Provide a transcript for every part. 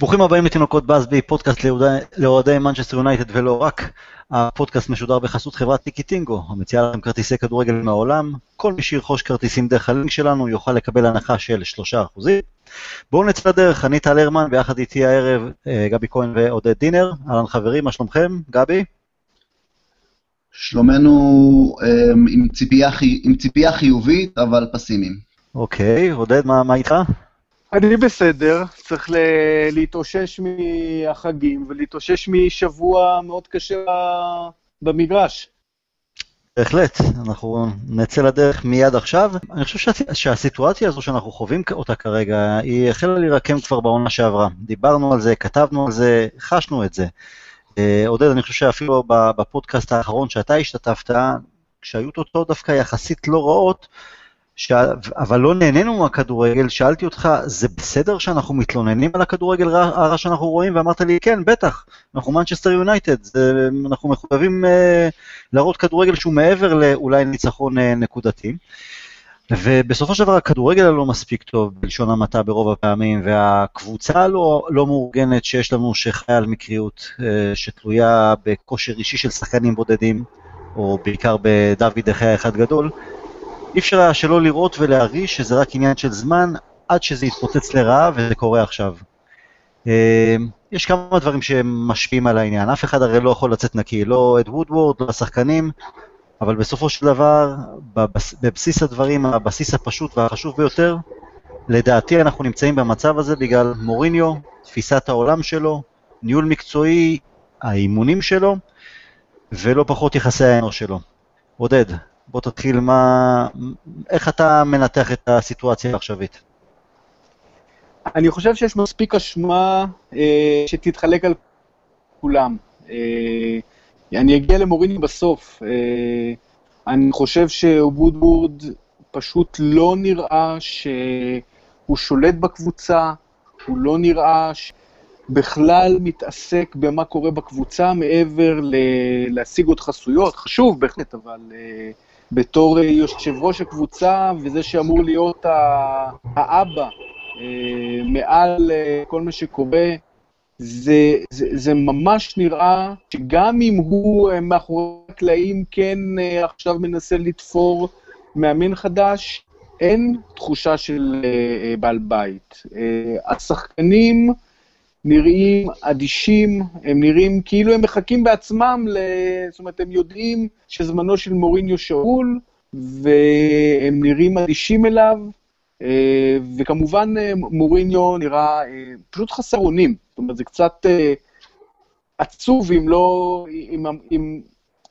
ברוכים הבאים לתינוקות באזבי, פודקאסט לאוהדי מנצ'סטר יונייטד ולא רק. הפודקאסט משודר בחסות חברת טיקטינגו, המציעה לכם כרטיסי כדורגל מהעולם. כל מי שירכוש כרטיסים דרך הלינק שלנו יוכל לקבל הנחה של 3%. בואו נצא לדרך, אני טל הרמן, ויחד איתי הערב אה, גבי כהן ועודד דינר. אהלן חברים, מה שלומכם? גבי? שלומנו אה, עם ציפייה, עם ציפייה חיובית, אבל פסימיים. אוקיי, עודד, מה, מה איתך? אני בסדר, צריך ל- להתאושש מהחגים ולהתאושש משבוע מאוד קשה במגרש. בהחלט, אנחנו נצא לדרך מיד עכשיו. אני חושב שה- שהסיטואציה הזו שאנחנו חווים אותה כרגע, היא החלה להירקם כבר בעונה שעברה. דיברנו על זה, כתבנו על זה, חשנו את זה. אה, עודד, אני חושב שאפילו בפודקאסט האחרון שאתה השתתפת, כשהיו תוצאות דווקא יחסית לא רעות, ש... אבל לא נהנינו מהכדורגל, שאלתי אותך, זה בסדר שאנחנו מתלוננים על הכדורגל הרע שאנחנו רואים? ואמרת לי, כן, בטח, אנחנו מנצ'סטר יונייטד, אנחנו מחויבים אה, להראות כדורגל שהוא מעבר לאולי ניצחון אה, נקודתי. ובסופו של דבר הכדורגל הלא מספיק טוב, בלשון המעטה ברוב הפעמים, והקבוצה הלא לא מאורגנת שיש לנו, שחיה על מקריות, אה, שתלויה בכושר אישי של שחקנים בודדים, או בעיקר בדוד דחיה אחד גדול, אי אפשר היה שלא לראות ולהרגיש שזה רק עניין של זמן עד שזה יתפוצץ לרעה, וזה קורה עכשיו. אה, יש כמה דברים שמשפיעים על העניין, אף אחד הרי לא יכול לצאת נקי, לא אד וודוורד, לא השחקנים, אבל בסופו של דבר, בבסיס הדברים, הבסיס הפשוט והחשוב ביותר, לדעתי אנחנו נמצאים במצב הזה בגלל מוריניו, תפיסת העולם שלו, ניהול מקצועי, האימונים שלו, ולא פחות יחסי האנוש שלו. עודד, בוא תתחיל, מה... איך אתה מנתח את הסיטואציה העכשווית? אני חושב שיש מספיק אשמה אה, שתתחלק על כולם. אה, אני אגיע למוריני בסוף. אה, אני חושב שאובודבורד פשוט לא נראה שהוא שולט בקבוצה, הוא לא נראה שבכלל מתעסק במה קורה בקבוצה מעבר ל- להשיג עוד חסויות, חשוב בהחלט, אבל uh, בתור uh, יושב ראש הקבוצה וזה שאמור להיות האבא uh, מעל uh, כל מה שקורה, זה, זה, זה ממש נראה שגם אם הוא מאחורי הקלעים כן עכשיו מנסה לתפור מאמן חדש, אין תחושה של בעל בית. השחקנים נראים אדישים, הם נראים כאילו הם מחכים בעצמם, ל... זאת אומרת, הם יודעים שזמנו של מוריניו שאול, והם נראים אדישים אליו, אה, וכמובן אה, מוריניו נראה אה, פשוט חסר אונים. זאת אומרת, זה קצת עצוב אם לא, אם, אם,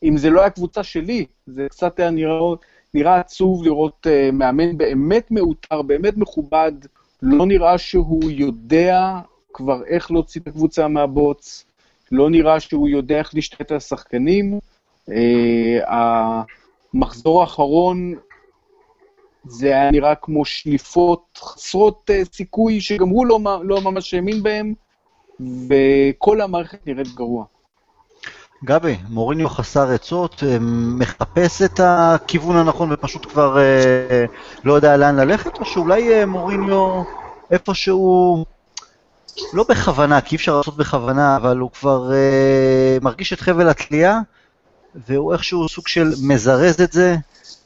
אם זה לא היה קבוצה שלי, זה קצת היה נראה, נראה עצוב לראות מאמן באמת מעוטר, באמת מכובד, לא נראה שהוא יודע כבר איך להוציא את הקבוצה מהבוץ, לא נראה שהוא יודע איך להשתת על השחקנים. המחזור האחרון זה היה נראה כמו שליפות חסרות uh, סיכוי, שגם הוא לא, לא ממש האמין בהם, וכל המערכת נראית גרוע. גבי, מוריניו חסר עצות, אה, מחפש את הכיוון הנכון ופשוט כבר אה, לא יודע לאן ללכת, או שאולי אה, מוריניו איפשהו, לא בכוונה, כי אי אפשר לעשות בכוונה, אבל הוא כבר אה, מרגיש את חבל התלייה, והוא איכשהו סוג של מזרז את זה,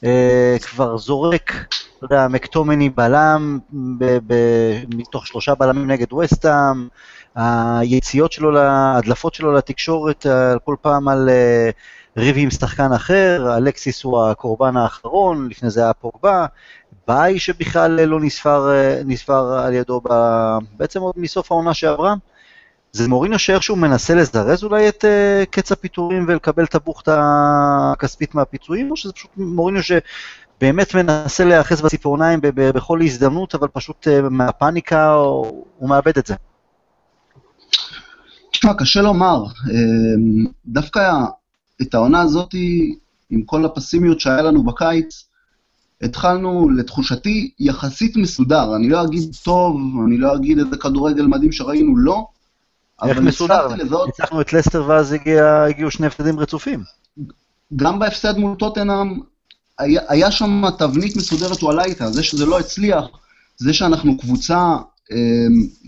אה, כבר זורק, אתה יודע, מקטומני בלם ב- ב- מתוך שלושה בלמים נגד וסטאם, היציאות שלו, ההדלפות שלו לתקשורת אה, כל פעם על אה, ריב עם שחקן אחר, אלקסיס הוא הקורבן האחרון, לפני זה היה פוגבה, ביי שבכלל לא נספר, אה, נספר על ידו ב, בעצם עוד מסוף העונה שעברה. זה מוריניו שאיכשהו מנסה לזרז אולי את uh, קץ הפיטורים ולקבל את הבוכתה הכספית מהפיצויים, או שזה פשוט מוריניו שבאמת מנסה להיאחז בציפורניים בכל הזדמנות, אבל פשוט uh, מהפאניקה הוא, הוא מאבד את זה? תשמע, קשה לומר. דווקא את העונה הזאת, עם כל הפסימיות שהיה לנו בקיץ, התחלנו, לתחושתי, יחסית מסודר. אני לא אגיד טוב, אני לא אגיד איזה כדורגל מדהים שראינו, לא. איך מסודר? ניצחנו את לסטר ואז הגיע, הגיעו שני הפסדים רצופים. גם בהפסד מול טוטנאם, היה, היה שם תבנית מסודרת שהוא עלה איתה, זה שזה לא הצליח, זה שאנחנו קבוצה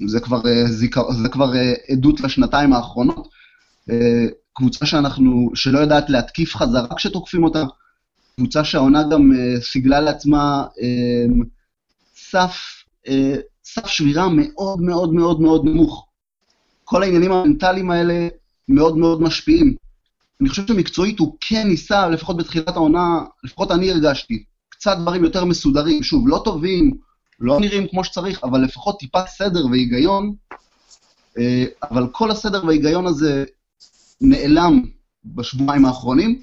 זה כבר, זה כבר עדות לשנתיים האחרונות. קבוצה שאנחנו, שלא יודעת להתקיף חזרה כשתוקפים אותה, קבוצה שהעונה גם סיגלה לעצמה סף, סף שבירה מאוד מאוד מאוד מאוד נמוך. כל העניינים המנטליים האלה מאוד מאוד משפיעים. אני חושב שמקצועית הוא כן ניסה, לפחות בתחילת העונה, לפחות אני הרגשתי, קצת דברים יותר מסודרים, שוב, לא טובים, לא נראים כמו שצריך, אבל לפחות טיפה סדר והיגיון, אה, אבל כל הסדר וההיגיון הזה נעלם בשבועיים האחרונים,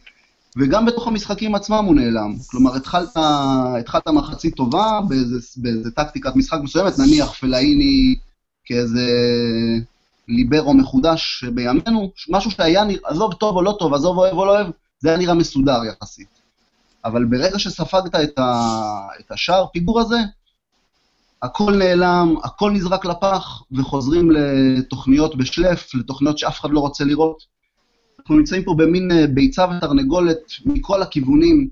וגם בתוך המשחקים עצמם הוא נעלם. כלומר, התחלת, התחלת מחצית טובה באיזה, באיזה טקטיקת משחק מסוימת, נניח פלאיני כאיזה ליברו מחודש בימינו, משהו שהיה נראה, עזוב טוב או לא טוב, עזוב אוהב או לא אוהב, זה היה נראה מסודר יחסית. אבל ברגע שספגת את, ה, את השער פיגור הזה, הכל נעלם, הכל נזרק לפח, וחוזרים לתוכניות בשלף, לתוכניות שאף אחד לא רוצה לראות. אנחנו נמצאים פה במין אה, ביצה ותרנגולת מכל הכיוונים.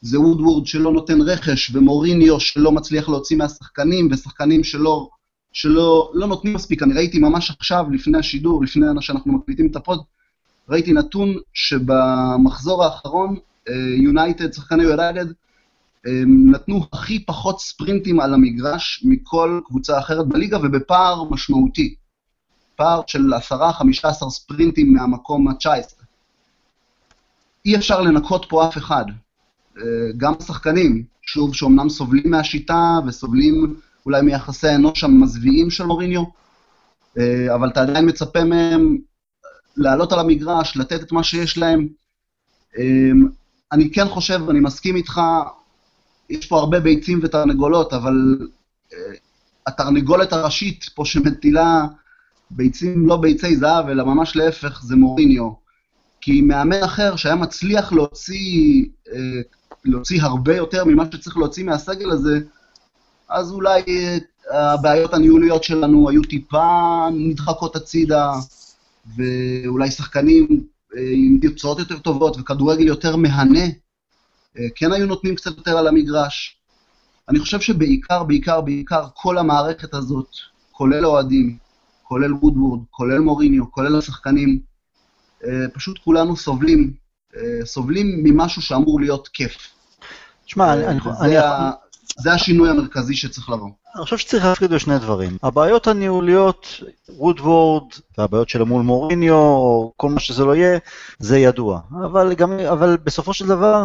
זה וודוורד שלא נותן רכש, ומוריניו שלא מצליח להוציא מהשחקנים, ושחקנים שלא שלא לא נותנים מספיק. אני ראיתי ממש עכשיו, לפני השידור, לפני שאנחנו מקליטים את ה pod, ראיתי נתון שבמחזור האחרון, יונייטד, שחקני יונייטד, נתנו הכי פחות ספרינטים על המגרש מכל קבוצה אחרת בליגה, ובפער משמעותי. פער של 10-15 ספרינטים מהמקום ה-19. אי אפשר לנקות פה אף אחד. גם השחקנים, שוב, שאומנם סובלים מהשיטה וסובלים אולי מיחסי האנוש המזוויעים של מוריניו, אה, אבל אתה עדיין מצפה מהם לעלות על המגרש, לתת את מה שיש להם. אה, אני כן חושב, אני מסכים איתך, יש פה הרבה ביצים ותרנגולות, אבל אה, התרנגולת הראשית פה שמטילה ביצים, לא ביצי זהב, אלא ממש להפך, זה מוריניו. כי מאמן אחר שהיה מצליח להוציא, להוציא הרבה יותר ממה שצריך להוציא מהסגל הזה, אז אולי אה, הבעיות הניהוליות שלנו היו טיפה נדחקות הצידה, ואולי שחקנים אה, עם תוצאות יותר טובות וכדורגל יותר מהנה, אה, כן היו נותנים קצת יותר על המגרש. אני חושב שבעיקר, בעיקר, בעיקר, כל המערכת הזאת, כולל אוהדים, כולל וודוורד, כולל מוריניו, כולל השחקנים, פשוט כולנו סובלים, סובלים ממשהו שאמור להיות כיף. תשמע, אני, אני, אני, זה השינוי המרכזי שצריך לבוא. אני חושב שצריך להפריד בשני דברים. הבעיות הניהוליות, וודוורד, והבעיות של מול מוריניו, או כל מה שזה לא יהיה, זה ידוע. אבל, גם, אבל בסופו של דבר,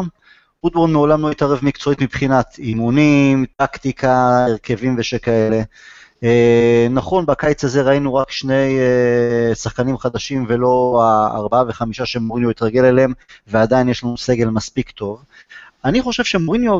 וודוורד מעולם לא התערב מקצועית מבחינת אימונים, טקטיקה, הרכבים ושכאלה. אה, נכון, בקיץ הזה ראינו רק שני אה, שחקנים חדשים ולא הארבעה וחמישה שמוריניו התרגל אליהם, ועדיין יש לנו סגל מספיק טוב. אני חושב שמוריניו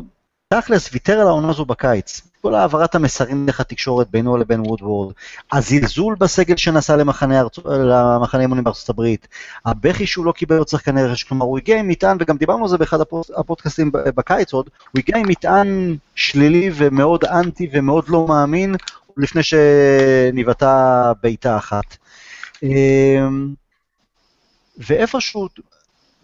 תכלס ויתר על העונה הזו בקיץ. כל העברת המסרים דרך התקשורת בינו לבין וודוורד, הזלזול בסגל שנסע למחנה, למחנה אימונים בארצות הברית, הבכי שהוא לא קיבל עוד שחקני רכש, כלומר הוא הגיע עם מטען, וגם דיברנו על זה באחד הפודקאסטים בקיץ עוד, הוא הגיע עם מטען שלילי ומאוד אנטי ומאוד לא מאמין, לפני שנבעטה בעיטה אחת. אמ, ואיפשהו,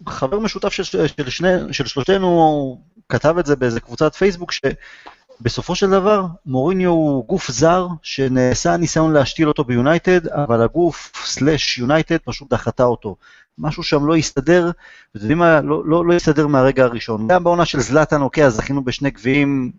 חבר משותף של, של, שני, של שלושתנו כתב את זה באיזה קבוצת פייסבוק, שבסופו של דבר מוריניו הוא גוף זר, שנעשה ניסיון להשתיל אותו ביונייטד, אבל הגוף סלאש יונייטד פשוט דחתה אותו. משהו שם לא הסתדר, ואתם יודעים מה, לא, לא, לא הסתדר מהרגע הראשון. גם בעונה של זלאטן, אוקיי, אז זכינו בשני גביעים,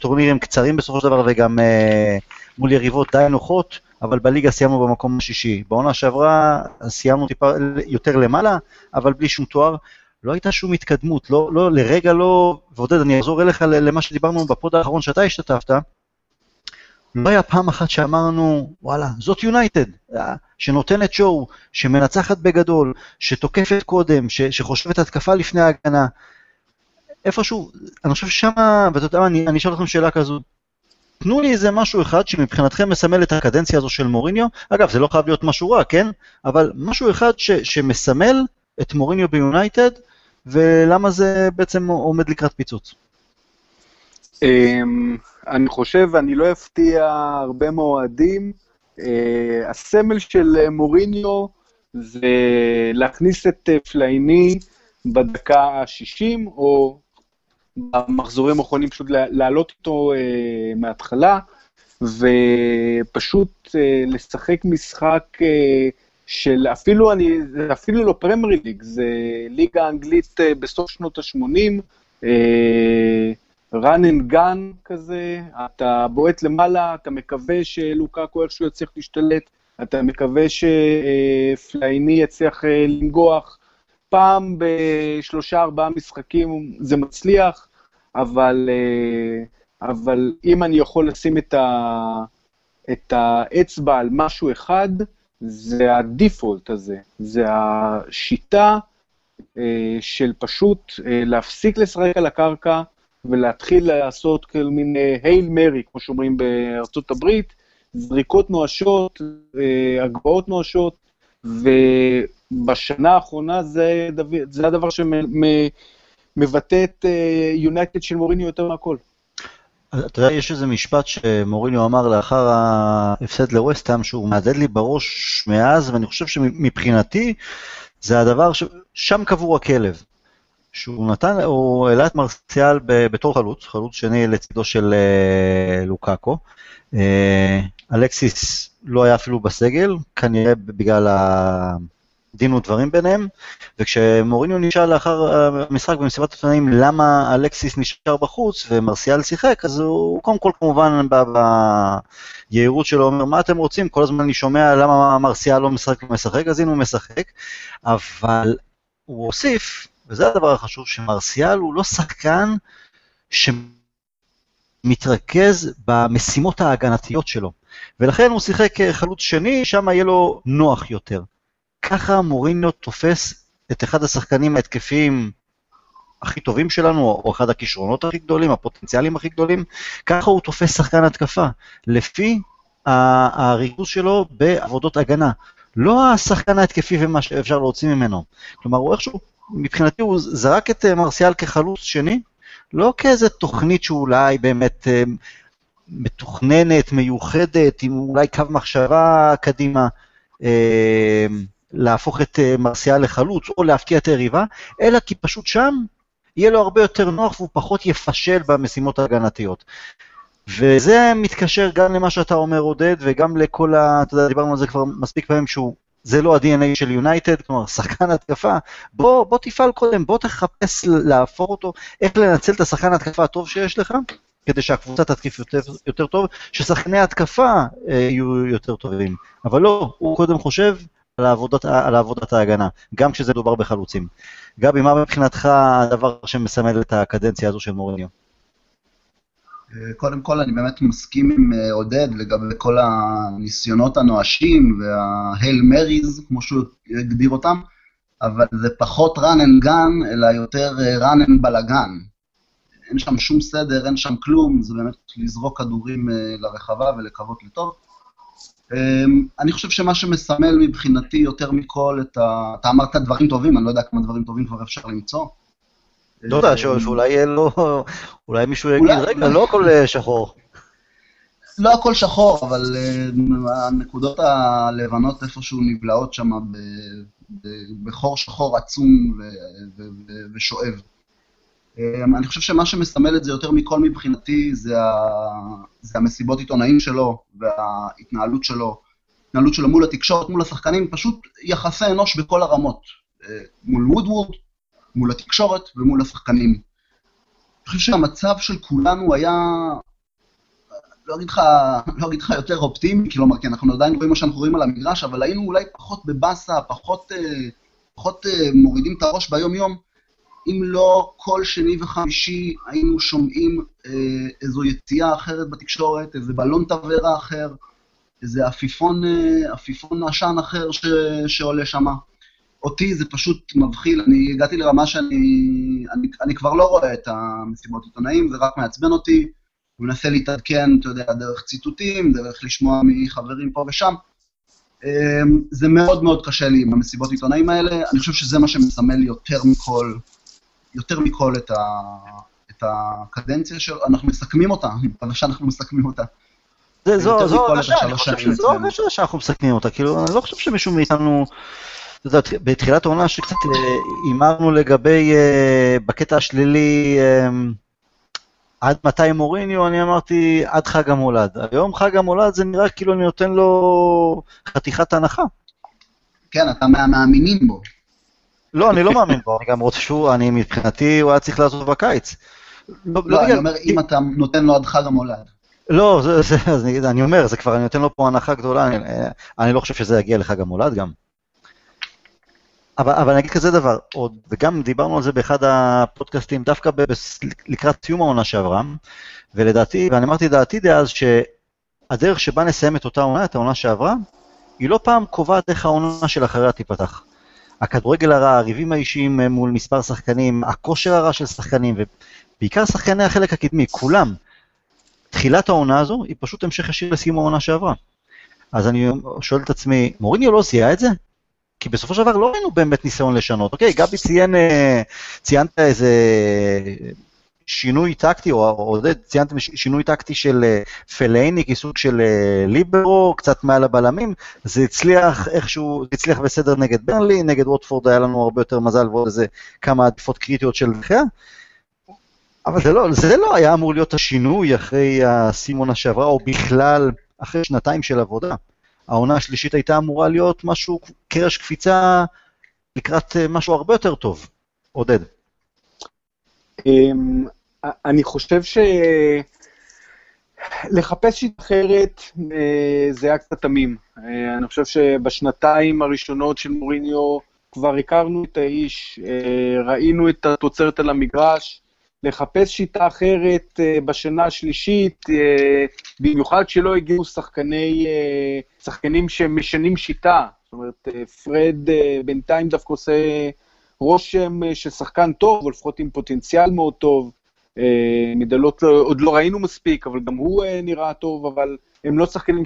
טורנירים קצרים בסופו של דבר, וגם אה, מול יריבות די נוחות. אבל בליגה סיימנו במקום השישי. בעונה שעברה סיימנו טיפה יותר למעלה, אבל בלי שום תואר. לא הייתה שום התקדמות, לא, לא, לרגע לא, ועודד, אני אחזור אליך למה שדיברנו בפוד האחרון שאתה השתתפת, לא היה פעם אחת שאמרנו, וואלה, זאת יונייטד, אה, שנותנת שואו, שמנצחת בגדול, שתוקפת קודם, ש, שחושבת התקפה לפני ההגנה. איפשהו, אני חושב ששמה, ואתה יודע מה, אני, אשאל אתכם שאלה כזו, תנו לי איזה משהו אחד שמבחינתכם מסמל את הקדנציה הזו של מוריניו, אגב, זה לא חייב להיות משהו רע, כן? אבל משהו אחד ש, שמסמל את מוריניו ביונייטד, ולמה זה בעצם עומד לקראת פיצוץ? אמ, אני חושב, אני לא אפתיע הרבה מועדים, אה, הסמל של מוריניו זה להכניס את פלייני בדקה ה-60, או במחזורים האחרונים פשוט להעלות אותו אה, מההתחלה. ופשוט אה, לשחק משחק אה, של אפילו אני, אפילו לא פרמרי ליג, זה ליגה אנגלית אה, בסוף שנות ה-80, run and gun כזה, אתה בועט למעלה, אתה מקווה שלוקקו איכשהו יצליח להשתלט, אתה מקווה שפלייני יצליח לנגוח, פעם בשלושה ארבעה משחקים זה מצליח, אבל, אבל אם אני יכול לשים את, ה, את האצבע על משהו אחד, זה הדיפולט הזה, זה השיטה אה, של פשוט אה, להפסיק לשחק על הקרקע ולהתחיל לעשות כל מיני הייל מרי, כמו שאומרים בארצות הברית, זריקות נואשות, אה, הגבהות נואשות, ובשנה האחרונה זה, זה הדבר שמבטא את יונייטד של מוריני יותר מהכל. אתה יודע, יש איזה משפט שמוריניו אמר לאחר ההפסד לווסטהאם, שהוא מהדהד לי בראש מאז, ואני חושב שמבחינתי זה הדבר ש... שם קבור הכלב. שהוא נתן, הוא העלה את מרסיאל בתור חלוץ, חלוץ שני לצידו של אה, לוקאקו. אה, אלקסיס לא היה אפילו בסגל, כנראה בגלל דין ודברים ביניהם, וכשמוריניו נשאל לאחר המשחק במסיבת עיתונאים למה אלקסיס נשאר בחוץ ומרסיאל שיחק, אז הוא קודם כל כמובן ביהירות שלו אומר, מה אתם רוצים? כל הזמן אני שומע למה מרסיאל לא משחק ומשחק, אז הנה הוא משחק, אבל הוא הוסיף, וזה הדבר החשוב, שמרסיאל הוא לא שחקן שמתרכז במשימות ההגנתיות שלו. ולכן הוא שיחק חלוץ שני, שם יהיה לו נוח יותר. ככה מוריניו תופס את אחד השחקנים ההתקפיים הכי טובים שלנו, או אחד הכישרונות הכי גדולים, הפוטנציאלים הכי גדולים, ככה הוא תופס שחקן התקפה, לפי הריכוז שלו בעבודות הגנה. לא השחקן ההתקפי ומה שאפשר להוציא ממנו. כלומר, הוא איכשהו, מבחינתי הוא זרק את אה, מרסיאל כחלוץ שני, לא כאיזה תוכנית שאולי באמת אה, מתוכננת, מיוחדת, עם אולי קו מחשבה קדימה. אה, להפוך את אה, מרסיאל לחלוץ או להפתיע את היריבה, אלא כי פשוט שם יהיה לו הרבה יותר נוח והוא פחות יפשל במשימות ההגנתיות. וזה מתקשר גם למה שאתה אומר עודד וגם לכל ה... אתה יודע, דיברנו על זה כבר מספיק פעמים שהוא... זה לא ה-DNA של יונייטד, כלומר, שחקן התקפה, בוא, בוא תפעל קודם, בוא תחפש להפוך אותו, איך לנצל את השחקן התקפה הטוב שיש לך, כדי שהקבוצה תתקיף יותר, יותר טוב, ששחקני התקפה אה, יהיו יותר טובים. אבל לא, הוא קודם חושב על עבודת, על עבודת ההגנה, גם כשזה מדובר בחלוצים. גבי, מה מבחינתך הדבר שמסמל את הקדנציה הזו של מוריניו? קודם כל, אני באמת מסכים עם אה, עודד לגבי כל הניסיונות הנואשים וההייל מריז, כמו שהוא הגדיר אותם, אבל זה פחות run and gun, אלא יותר אה, run and בלאגן. אין שם שום סדר, אין שם כלום, זה באמת לזרוק כדורים אה, לרחבה ולקוות לטוב. אמ, אני חושב שמה שמסמל מבחינתי יותר מכל את ה... אתה אמרת דברים טובים, אני לא יודע כמה דברים טובים כבר אפשר למצוא. לא יודע, שאולי יהיה לו... אולי מישהו יגיד, רגע, לא הכל אה, שחור. לא הכל שחור, אבל אה, הנקודות הלבנות איפשהו נבלעות שם בחור שחור עצום ושואב. אמ, אני חושב שמה שמסמל את זה יותר מכל מבחינתי זה, ה... זה המסיבות עיתונאים שלו וההתנהלות שלו, ההתנהלות שלו מול התקשורת, מול השחקנים, פשוט יחסי אנוש בכל הרמות. אה, מול וודוורד, מול התקשורת ומול השחקנים. אני חושב שהמצב של כולנו היה, לא אגיד לך, לא אגיד לך יותר אופטימי, כלומר, כי אנחנו עדיין רואים מה שאנחנו רואים על המגרש, אבל היינו אולי פחות בבאסה, פחות, אה, פחות אה, מורידים את הראש ביום-יום. אם לא כל שני וחמישי היינו שומעים אה, איזו יציאה אחרת בתקשורת, איזה בלון תבערה אחר, איזה עפיפון, אה, עפיפון עשן אחר ש, שעולה שם. אותי זה פשוט מבחיל, אני הגעתי לרמה שאני אני, אני כבר לא רואה את המסיבות עיתונאים, זה רק מעצבן אותי. מנסה להתעדכן, אתה יודע, דרך ציטוטים, דרך לשמוע מחברים פה ושם. אה, זה מאוד מאוד קשה לי עם המסיבות עיתונאים האלה, אני חושב שזה מה שמסמל יותר מכל יותר מכל את, ה, את הקדנציה שלו, אנחנו מסכמים אותה, אני מקווה שאנחנו מסכמים אותה. זה, זו, זו הרגשה, אני חושב שזו הרגשה שאנחנו מסכמים אותה, כאילו, אני לא חושב שמישהו מאיתנו, אתה יודע, בתחילת העונה שקצת אה, הימרנו לגבי, uh, בקטע השלילי, um, עד מתי מוריניו, אני אמרתי עד חג המולד. היום חג המולד זה נראה כאילו אני נותן לו חתיכת הנחה. כן, אתה מהמאמינים בו. לא, אני לא מאמין בו, אני גם רוצה שהוא, אני מבחינתי, הוא היה צריך לעזוב בקיץ. לא, לא אני אומר, אם אתה נותן לו עד חג המולד. לא, זה, זה, אז אני, אני אומר, זה כבר, אני נותן לו פה הנחה גדולה, אני, אני לא חושב שזה יגיע לחג המולד גם. אבל, אבל אני אגיד כזה דבר, עוד, וגם דיברנו על זה באחד הפודקאסטים, דווקא ב, ב, לקראת סיום העונה שעברה, ולדעתי, ואני אמרתי דעתי דאז, שהדרך שבה נסיים את אותה עונה, את העונה שעברה, היא לא פעם קובעת איך העונה של אחריה תיפתח. הכדורגל הרע, הריבים האישיים מול מספר שחקנים, הכושר הרע של שחקנים, ובעיקר שחקני החלק הקדמי, כולם. תחילת העונה הזו היא פשוט המשך ישיר לסיום העונה שעברה. אז אני שואל את עצמי, מוריניו לא זיהה את זה? כי בסופו של דבר לא ראינו באמת ניסיון לשנות. אוקיי, גבי ציין, אה, ציינת איזה שינוי טקטי, או עודד, ציינתם שינוי טקטי של אה, פלייני כסוג של אה, ליברו, קצת מעל הבלמים, זה הצליח איכשהו, זה הצליח בסדר נגד ברנלי, נגד ווטפורד היה לנו הרבה יותר מזל ועוד איזה כמה עדיפות קריטיות של דחייה. אבל זה לא, זה לא היה אמור להיות השינוי אחרי הסימונה שעברה, או בכלל אחרי שנתיים של עבודה. העונה השלישית הייתה אמורה להיות משהו, קרש קפיצה לקראת אה, משהו הרבה יותר טוב. עודד. אני חושב שלחפש שיט אחרת אה, זה היה קצת תמים. אה, אני חושב שבשנתיים הראשונות של מוריניו כבר הכרנו את האיש, ראינו את התוצרת על המגרש, לחפש שיטה אחרת בשנה השלישית, במיוחד שלא הגיעו שחקני, שחקנים שמשנים שיטה. זאת אומרת, פרד בינתיים דווקא עושה רושם של שחקן טוב, או לפחות עם פוטנציאל מאוד טוב. Uh, מדלות לא, עוד לא ראינו מספיק, אבל גם הוא uh, נראה טוב, אבל הם לא שחקנים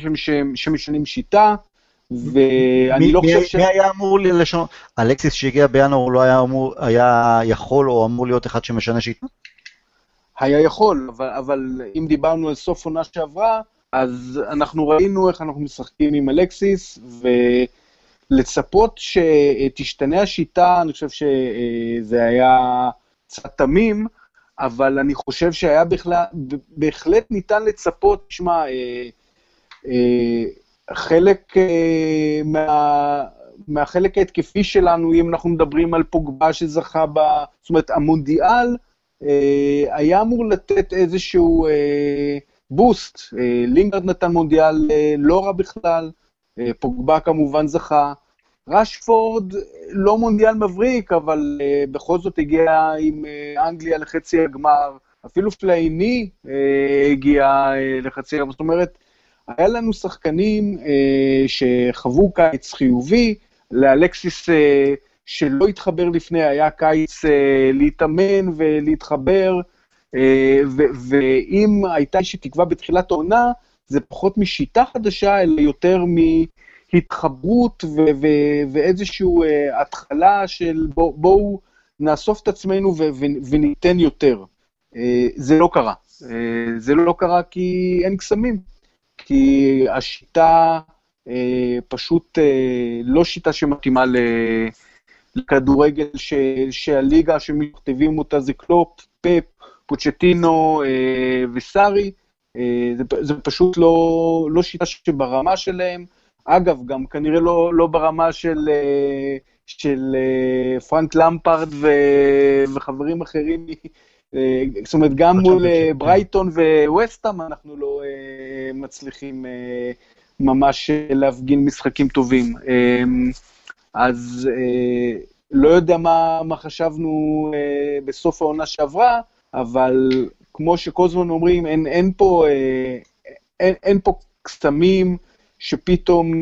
שמשנים שיטה. ואני לא חושב ש... מי היה אמור לשנות? אלקסיס שהגיע בינואר הוא לא היה אמור, היה יכול או אמור להיות אחד שמשנה שיטה? היה יכול, אבל, אבל אם דיברנו על סוף עונה שעברה, אז אנחנו ראינו איך אנחנו משחקים עם אלקסיס, ולצפות שתשתנה השיטה, אני חושב שזה היה קצת תמים, אבל אני חושב שהיה בכלל, בהחלט ניתן לצפות, תשמע, אה, אה, חלק אה, מה... מהחלק ההתקפי שלנו, אם אנחנו מדברים על פוגבה שזכה ב... זאת אומרת, המונדיאל אה, היה אמור לתת איזשהו אה, בוסט. אה, לינגרד נתן מונדיאל אה, לא רע בכלל, אה, פוגבה כמובן זכה. רשפורד לא מונדיאל מבריק, אבל אה, בכל זאת הגיע עם אה, אנגליה לחצי הגמר. אפילו פלייני אה, הגיע אה, לחצי הגמר. זאת אומרת, היה לנו שחקנים אה, שחוו קיץ חיובי, לאלקסיס אה, שלא התחבר לפני, היה קיץ אה, להתאמן ולהתחבר, אה, ואם הייתה איזושהי תקווה בתחילת העונה, זה פחות משיטה חדשה, אלא יותר מהתחברות ואיזושהי אה, התחלה של בואו בוא נאסוף את עצמנו וניתן יותר. אה, זה לא קרה. אה, זה לא קרה כי אין קסמים. כי השיטה אה, פשוט אה, לא שיטה שמתאימה לכדורגל ש, שהליגה שמכתבים אותה זה קלופ, פפ, פוצ'טינו אה, וסארי, אה, זה, זה פשוט לא, לא שיטה שברמה שלהם. אגב, גם כנראה לא, לא ברמה של, אה, של אה, פרנק למפרד ו, וחברים אחרים. אה, זאת אומרת, גם מול אה, ברייטון וווסטאם אנחנו לא מצליחים ממש להפגין משחקים טובים. אז לא יודע מה, מה חשבנו בסוף העונה שעברה, אבל כמו שכל הזמן אומרים, אין, אין, פה, אין, אין פה קסמים שפתאום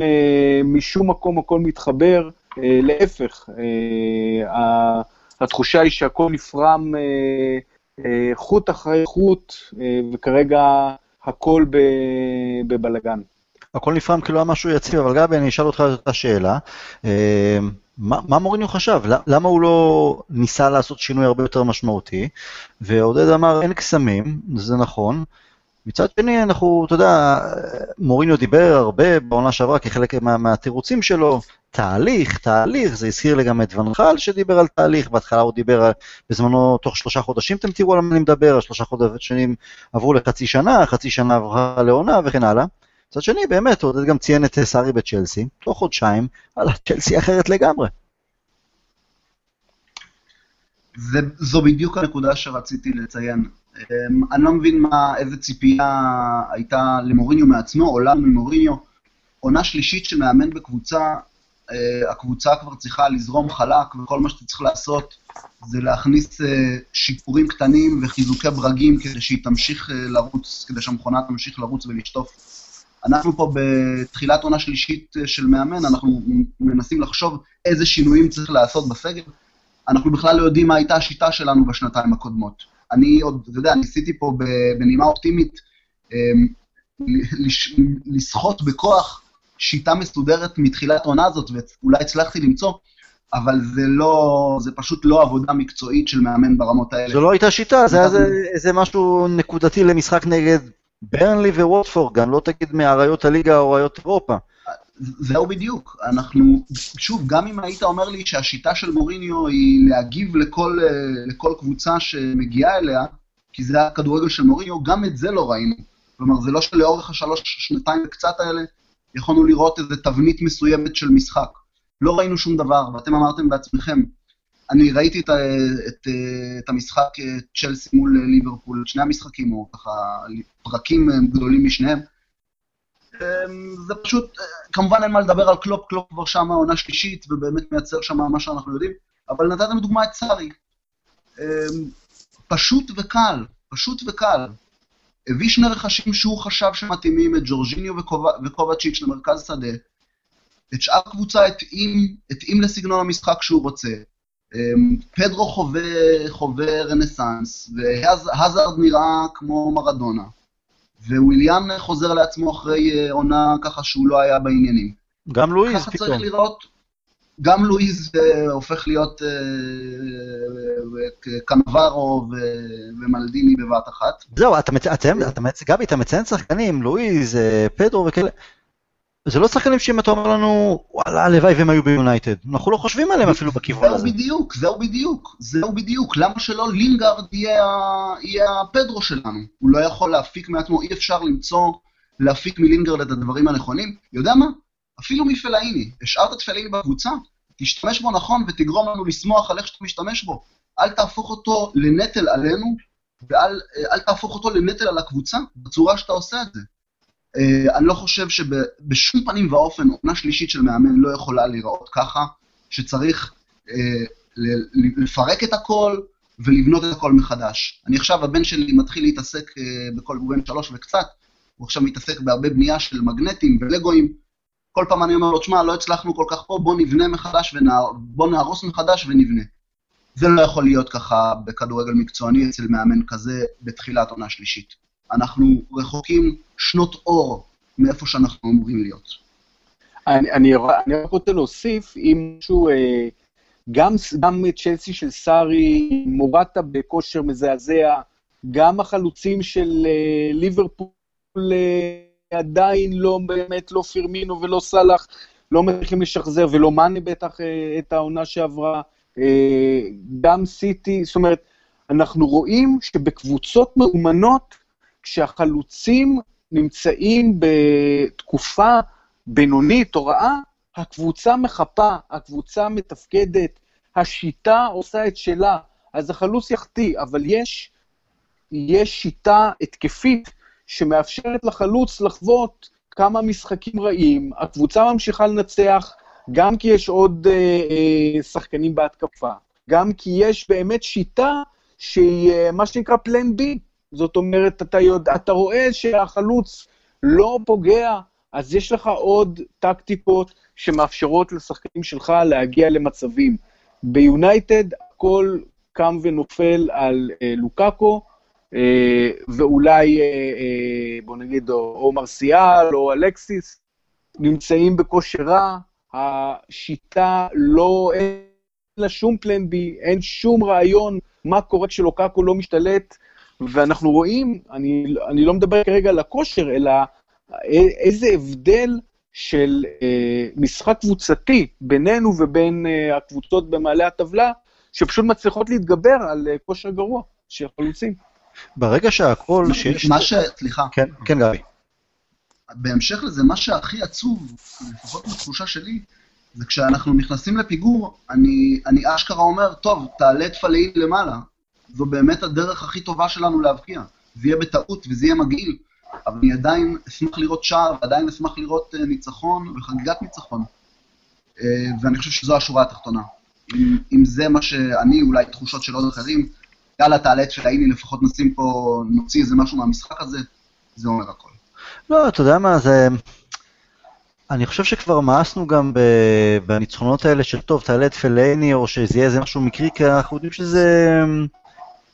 משום מקום הכל מתחבר, להפך, התחושה היא שהכל נפרם אה, חוט אחרי חוט, אה, וכרגע הכל בבלגן. הכל נפרם כאילו היה משהו יציב, אבל גבי, אני אשאל אותך את אותה שאלה. אה, מה, מה מוריניו חשב? למה הוא לא ניסה לעשות שינוי הרבה יותר משמעותי? ועודד אמר, אין קסמים, זה נכון, מצד שני, אנחנו, אתה יודע, מוריניו דיבר הרבה בעונה שעברה כחלק מה, מהתירוצים שלו, תהליך, תהליך, זה הזכיר לי גם את ונחל שדיבר על תהליך, בהתחלה הוא דיבר בזמנו, תוך שלושה חודשים אתם תראו על מה אני מדבר, השלושה חודשים עברו לחצי שנה, חצי שנה עברה לעונה וכן הלאה. מצד שני, באמת, עודד גם ציין את סארי בצ'לסי, תוך חודשיים, על צ'לסי אחרת לגמרי. זה, זו בדיוק הנקודה שרציתי לציין. אמ, אני לא מבין מה, איזה ציפייה הייתה למוריניו מעצמו, או לנו ממוריניו. עונה שלישית שמאמן בקבוצה, אה, הקבוצה כבר צריכה לזרום חלק, וכל מה שאתה צריך לעשות זה להכניס אה, שיפורים קטנים וחיזוקי ברגים כדי שהיא תמשיך אה, לרוץ, כדי שהמכונה תמשיך לרוץ ולשטוף. אנחנו פה בתחילת עונה שלישית של מאמן, אנחנו מנסים לחשוב איזה שינויים צריך לעשות בסגל. אנחנו בכלל לא יודעים מה הייתה השיטה שלנו בשנתיים הקודמות. אני עוד, אתה יודע, ניסיתי פה בנימה אופטימית אמ, לסחוט בכוח שיטה מסודרת מתחילת העונה הזאת, ואולי הצלחתי למצוא, אבל זה לא, זה פשוט לא עבודה מקצועית של מאמן ברמות האלה. זו לא הייתה שיטה, זה היה איזה משהו נקודתי למשחק נגד ברנלי וווטפורד, גם לא תגיד מאריות הליגה או אריות אירופה. זהו בדיוק, אנחנו, שוב, גם אם היית אומר לי שהשיטה של מוריניו היא להגיב לכל, לכל קבוצה שמגיעה אליה, כי זה הכדורגל של מוריניו, גם את זה לא ראינו. כלומר, זה לא שלאורך השלוש, שנתיים וקצת האלה, יכולנו לראות איזו תבנית מסוימת של משחק. לא ראינו שום דבר, ואתם אמרתם בעצמכם, אני ראיתי את, את, את המשחק צ'לסי מול ליברפול, שני המשחקים, או ככה פרקים גדולים משניהם, זה פשוט, אה, כמובן אין מה לדבר על קלופ, קלופ כבר שם עונה שלישית, ובאמת מייצר שם מה שאנחנו יודעים, אבל נתתם דוגמא את סארי. אמ, פשוט וקל, פשוט וקל. הביא שני רכשים שהוא חשב שמתאימים, את ג'ורג'יניו וקובצ'יץ' למרכז שדה. את שאר הקבוצה התאים, התאים לסגנון המשחק שהוא רוצה. אמ, פדרו חווה, חווה רנסאנס, והזארד נראה כמו מרדונה. וויליאן חוזר לעצמו אחרי אה, עונה ככה שהוא לא היה בעניינים. גם לואיז פתאום. ככה צריך לראות, גם לואיז uh, הופך להיות uh, קנברו ומלדיני בבת אחת. זהו, אתה, מצ... אתה, אתה, גבי, אתה מציין שחקנים, לואיז, פדרו וכאלה. זה לא שחקנים שאם אתה אומר לנו, וואלה, הלוואי והם היו ביונייטד. אנחנו לא חושבים עליהם אפילו בכיוון זהו הזה. זהו בדיוק, זהו בדיוק, זהו בדיוק. למה שלא לינגארד יהיה, יהיה הפדרו שלנו? הוא לא יכול להפיק מעצמו, אי אפשר למצוא, להפיק מלינגארד את הדברים הנכונים. יודע מה? אפילו מפלאיני. השארת את פלאיני בקבוצה, תשתמש בו נכון ותגרום לנו לשמוח על איך שאתה משתמש בו. אל תהפוך אותו לנטל עלינו, ואל תהפוך אותו לנטל על הקבוצה בצורה שאתה עושה את זה. Uh, אני לא חושב שבשום פנים ואופן עונה שלישית של מאמן לא יכולה להיראות ככה, שצריך uh, לפרק את הכל ולבנות את הכל מחדש. אני עכשיו, הבן שלי מתחיל להתעסק uh, בכל, הוא בן שלוש וקצת, הוא עכשיו מתעסק בהרבה בנייה של מגנטים ולגואים. כל פעם אני אומר לו, תשמע, לא הצלחנו כל כך פה, בוא נבנה מחדש, ונה, בוא נהרוס מחדש ונבנה. זה לא יכול להיות ככה בכדורגל מקצועני אצל מאמן כזה בתחילת עונה שלישית. אנחנו רחוקים שנות אור מאיפה שאנחנו אמורים להיות. אני, אני, אני רק רוצה להוסיף, אם משהו, אה, גם, גם צ'לסי של סארי, מורטה בכושר מזעזע, גם החלוצים של אה, ליברפול אה, עדיין לא, באמת לא פירמינו ולא סאלח, לא מצליחים לשחזר, ולא מאני בטח את העונה שעברה, גם סיטי, זאת אומרת, אנחנו רואים שבקבוצות מאומנות, כשהחלוצים נמצאים בתקופה בינונית או רעה, הקבוצה מחפה, הקבוצה מתפקדת, השיטה עושה את שלה, אז החלוץ יחטיא, אבל יש, יש שיטה התקפית שמאפשרת לחלוץ לחוות כמה משחקים רעים, הקבוצה ממשיכה לנצח, גם כי יש עוד אה, אה, שחקנים בהתקפה, גם כי יש באמת שיטה שהיא אה, מה שנקרא פלן בי, זאת אומרת, אתה, יודע, אתה רואה שהחלוץ לא פוגע, אז יש לך עוד טקטיקות שמאפשרות לשחקנים שלך להגיע למצבים. ביונייטד הכל קם ונופל על אה, לוקאקו, אה, ואולי, אה, אה, בוא נגיד, או, או מרסיאל או אלקסיס, נמצאים בכושר רע, השיטה לא, אין לה שום פלן בי, אין שום רעיון מה קורה כשלוקאקו לא משתלט, ואנחנו רואים, אני, אני לא מדבר כרגע על הכושר, אלא איזה הבדל של אה, משחק קבוצתי בינינו ובין אה, הקבוצות במעלה הטבלה, שפשוט מצליחות להתגבר על אה, כושר גרוע של חלוצים. ברגע שהכל שיש... מה ש... סליחה. כן, כן, גבי. בהמשך לזה, מה שהכי עצוב, לפחות בתחושה שלי, זה כשאנחנו נכנסים לפיגור, אני, אני אשכרה אומר, טוב, תעלה את פלאי למעלה. זו באמת הדרך הכי טובה שלנו להבקיע. זה יהיה בטעות וזה יהיה מגעיל, אבל אני עדיין אשמח לראות שער, ועדיין אשמח לראות uh, ניצחון וחגיגת ניצחון. Uh, ואני חושב שזו השורה התחתונה. אם, אם זה מה שאני, אולי תחושות של עוד אחרים, יאללה, תעלה את פלאיני, לפחות נשים פה, נוציא איזה משהו מהמשחק הזה, זה אומר הכל. לא, אתה יודע מה, זה... אני חושב שכבר מאסנו גם בניצחונות האלה של טוב, תעלה את פלייני, או שזה יהיה איזה משהו מקרי, כי אנחנו יודעים שזה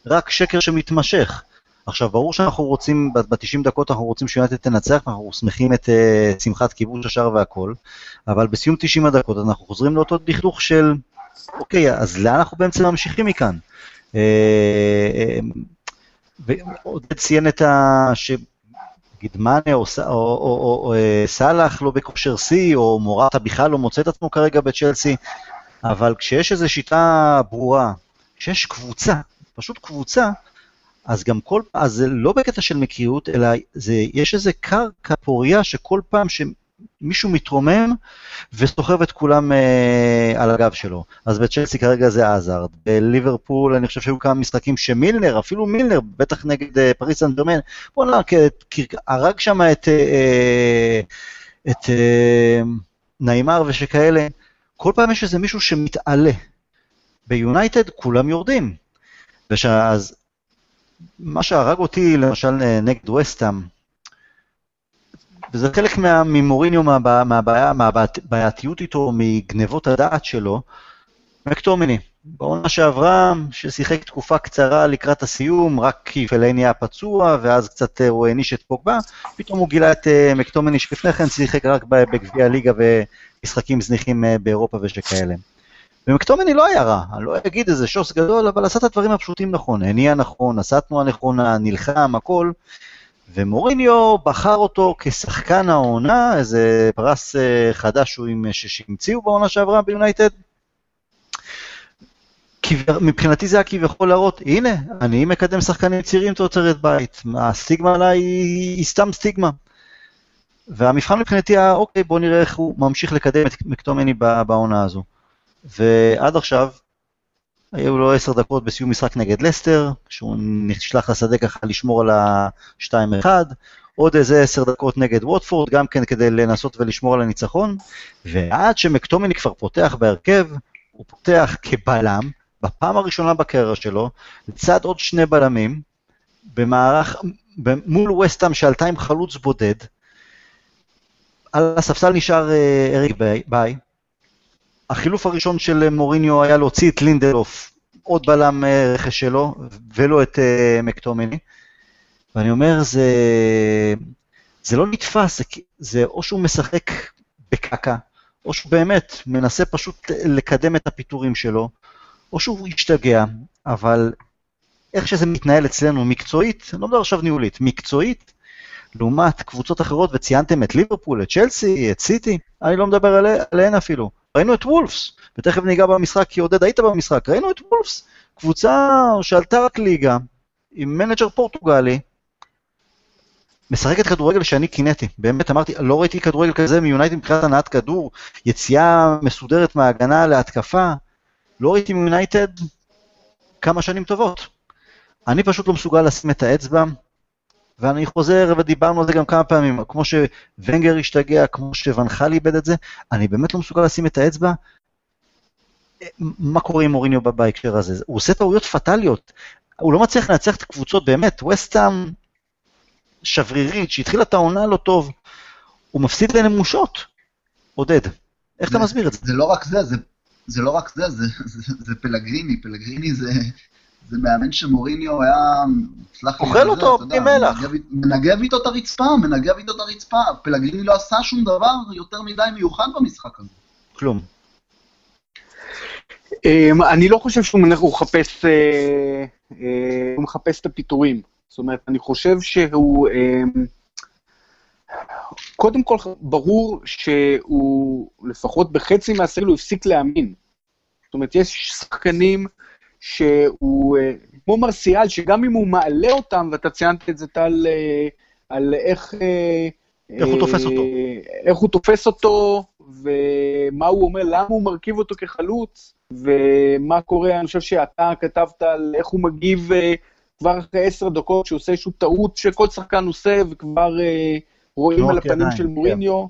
רק שקר שמתמשך. עכשיו, ברור שאנחנו רוצים, ב-90 דקות אנחנו רוצים שיונתן תנצח, אנחנו שמחים את uh, שמחת כיבוש השער והכל, אבל בסיום 90 הדקות אנחנו חוזרים לאותו דכדוך של, אוקיי, אז לאן אנחנו בעצם ממשיכים מכאן? Uh, ועודד ציין את ה... נגיד מאנה או, או, או, או, סאלח לא בכושר שיא, או מורטה בכלל לא מוצא את עצמו כרגע בצ'לסי, אבל כשיש איזו שיטה ברורה, כשיש קבוצה, פשוט קבוצה, אז גם כל, אז זה לא בקטע של מקריות, אלא זה, יש איזה קרקע פוריה שכל פעם ש... מישהו מתרומם וסוחב את כולם אה, על הגב שלו. אז בצ'לסי כרגע זה עזארד. בליברפול אני חושב שהיו כמה משחקים שמילנר, אפילו מילנר, בטח נגד אה, פריס סן ג'רמן, בוא'נה, הרג שם את, אה, אה, את אה, נעימר ושכאלה. כל פעם יש איזה מישהו שמתעלה. ביונייטד כולם יורדים. ושאז, מה שהרג אותי למשל אה, נגד וסטאם, וזה חלק מה, ממוריניו, מהבעיה, מהבעייתיות איתו, מגנבות הדעת שלו, מקטומיני. בעונה שעברה, ששיחק תקופה קצרה לקראת הסיום, רק כי פלייני היה פצוע, ואז קצת אה, הוא העניש את פוגבה, פתאום הוא גילה את אה, מקטומיני שלפני כן שיחק רק בגביע הליגה ומשחקים זניחים באירופה ושכאלה. ומקטומיני לא היה רע, אני לא אגיד איזה שוס גדול, אבל עשה את הדברים הפשוטים נכון, הניע נכון, עשה תנועה נכונה, נלחם, הכל. ומוריניו בחר אותו כשחקן העונה, איזה פרס אה, חדש שהמציאו בעונה שעברה ביונייטד. מבחינתי זה היה כביכול להראות, הנה, אני מקדם שחקנים צעירים תוצרת בית, הסטיגמה עליי היא סתם סטיגמה. והמבחן מבחינתי היה, אוקיי, בוא נראה איך הוא ממשיך לקדם את מקטומני בעונה הזו. ועד עכשיו, היו לו עשר דקות בסיום משחק נגד לסטר, כשהוא נשלח לשדה ככה לשמור על ה-2-1, עוד איזה עשר דקות נגד ווטפורד, גם כן כדי לנסות ולשמור על הניצחון, ועד שמקטומיני כבר פותח בהרכב, הוא פותח כבלם, בפעם הראשונה בקריירה שלו, לצד עוד שני בלמים, במערך, מול וסטאם שעלתה עם חלוץ בודד, על הספסל נשאר אה, אריק ביי, החילוף הראשון של מוריניו היה להוציא את לינדלוף, עוד בלם אה, רכש שלו, ולא את uh, מקטומני. ואני אומר, זה, זה לא נתפס, זה, זה או שהוא משחק בקקה, או שהוא באמת מנסה פשוט לקדם את הפיטורים שלו, או שהוא השתגע, אבל איך שזה מתנהל אצלנו מקצועית, אני לא מדבר עכשיו ניהולית, מקצועית, לעומת קבוצות אחרות, וציינתם את ליברפול, את צ'לסי, את סיטי, אני לא מדבר עליהן אפילו. ראינו את וולפס, ותכף ניגע במשחק, כי עודד היית במשחק, ראינו את וולפס, קבוצה שעלתה רק ליגה, עם מנג'ר פורטוגלי, משחקת כדורגל שאני קינאתי, באמת אמרתי, לא ראיתי כדורגל כזה מיונייטד מבחינת הנעת כדור, יציאה מסודרת מההגנה להתקפה, לא ראיתי מיונייטד כמה שנים טובות. אני פשוט לא מסוגל לשים את האצבע ואני חוזר, ודיברנו על זה גם כמה פעמים, כמו שוונגר השתגע, כמו שוונחל איבד את זה, אני באמת לא מסוגל לשים את האצבע. מה קורה עם מוריניו בהקשר הזה? הוא עושה טעויות פטאליות. הוא לא מצליח לנצח את הקבוצות, באמת, וסטאם שברירית, שהתחילה את העונה לא טוב, הוא מפסיד לנמושות. עודד, איך אתה מסביר את זה? זה לא רק זה, זה, זה לא רק זה, זה, זה, זה פלגריני, פלגריני זה, זה מאמן שמוריניו היה, סלח לי, אוכל אותו בלי מלח. מנגב איתו את הרצפה, מנגב איתו את הרצפה. פלגריני לא עשה שום דבר יותר מדי מיוחד במשחק הזה. כלום. אמ, אני לא חושב שהוא מחפש, אה, אה, הוא מחפש את הפיטורים. זאת אומרת, אני חושב שהוא... אמ, קודם כל, ברור שהוא, לפחות בחצי מהסגל, הוא הפסיק להאמין. זאת אומרת, יש שחקנים שהוא, אה, כמו מרסיאל, שגם אם הוא מעלה אותם, ואתה ציינת את זה, טל, אה, על איך... אה, איך הוא תופס אותו. איך הוא תופס אותו, ומה הוא אומר, למה הוא מרכיב אותו כחלוץ, ומה קורה, אני חושב שאתה כתבת על איך הוא מגיב כבר אחרי עשר דקות, שהוא עושה איזושהי טעות שכל שחקן עושה, וכבר רואים על הפנים של כן. מוריניו.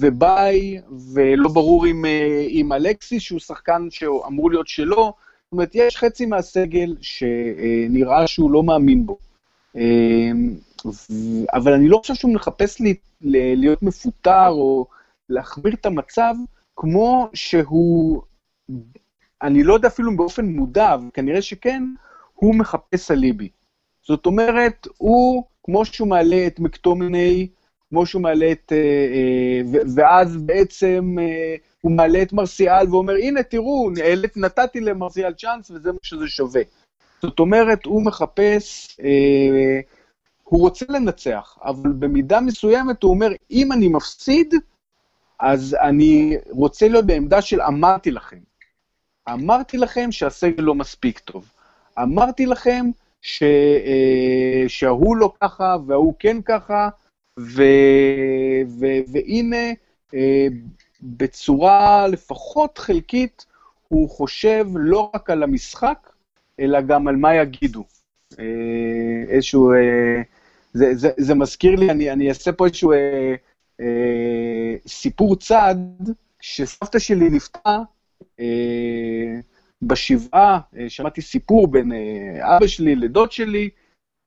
וביי, ולא ברור עם אלכסיס, שהוא שחקן שאמור להיות שלו, אומרת, יש חצי מהסגל שנראה שהוא לא מאמין בו. אמ, אבל אני לא חושב שהוא מחפש לי, להיות מפוטר או להחמיר את המצב, כמו שהוא, אני לא יודע אפילו באופן מודע, וכנראה שכן, הוא מחפש אליבי. זאת אומרת, הוא, כמו שהוא מעלה את מקטומיני, כמו שהוא מעלה את... אה, אה, ואז בעצם אה, הוא מעלה את מרסיאל ואומר, הנה, תראו, נתתי למרסיאל צ'אנס וזה מה שזה שווה. זאת אומרת, הוא מחפש, הוא רוצה לנצח, אבל במידה מסוימת הוא אומר, אם אני מפסיד, אז אני רוצה להיות בעמדה של אמרתי לכם. אמרתי לכם שהסגל לא מספיק טוב. אמרתי לכם ש, שההוא לא ככה וההוא כן ככה, ו, ו, והנה, אה, בצורה לפחות חלקית, הוא חושב לא רק על המשחק, אלא גם על מה יגידו. אה, איזשהו... אה, זה, זה, זה מזכיר לי, אני, אני אעשה פה איזשהו אה, אה, סיפור צד, כשסבתא שלי נפטרה, אה, בשבעה, אה, שמעתי סיפור בין אה, אבא שלי לדוד שלי,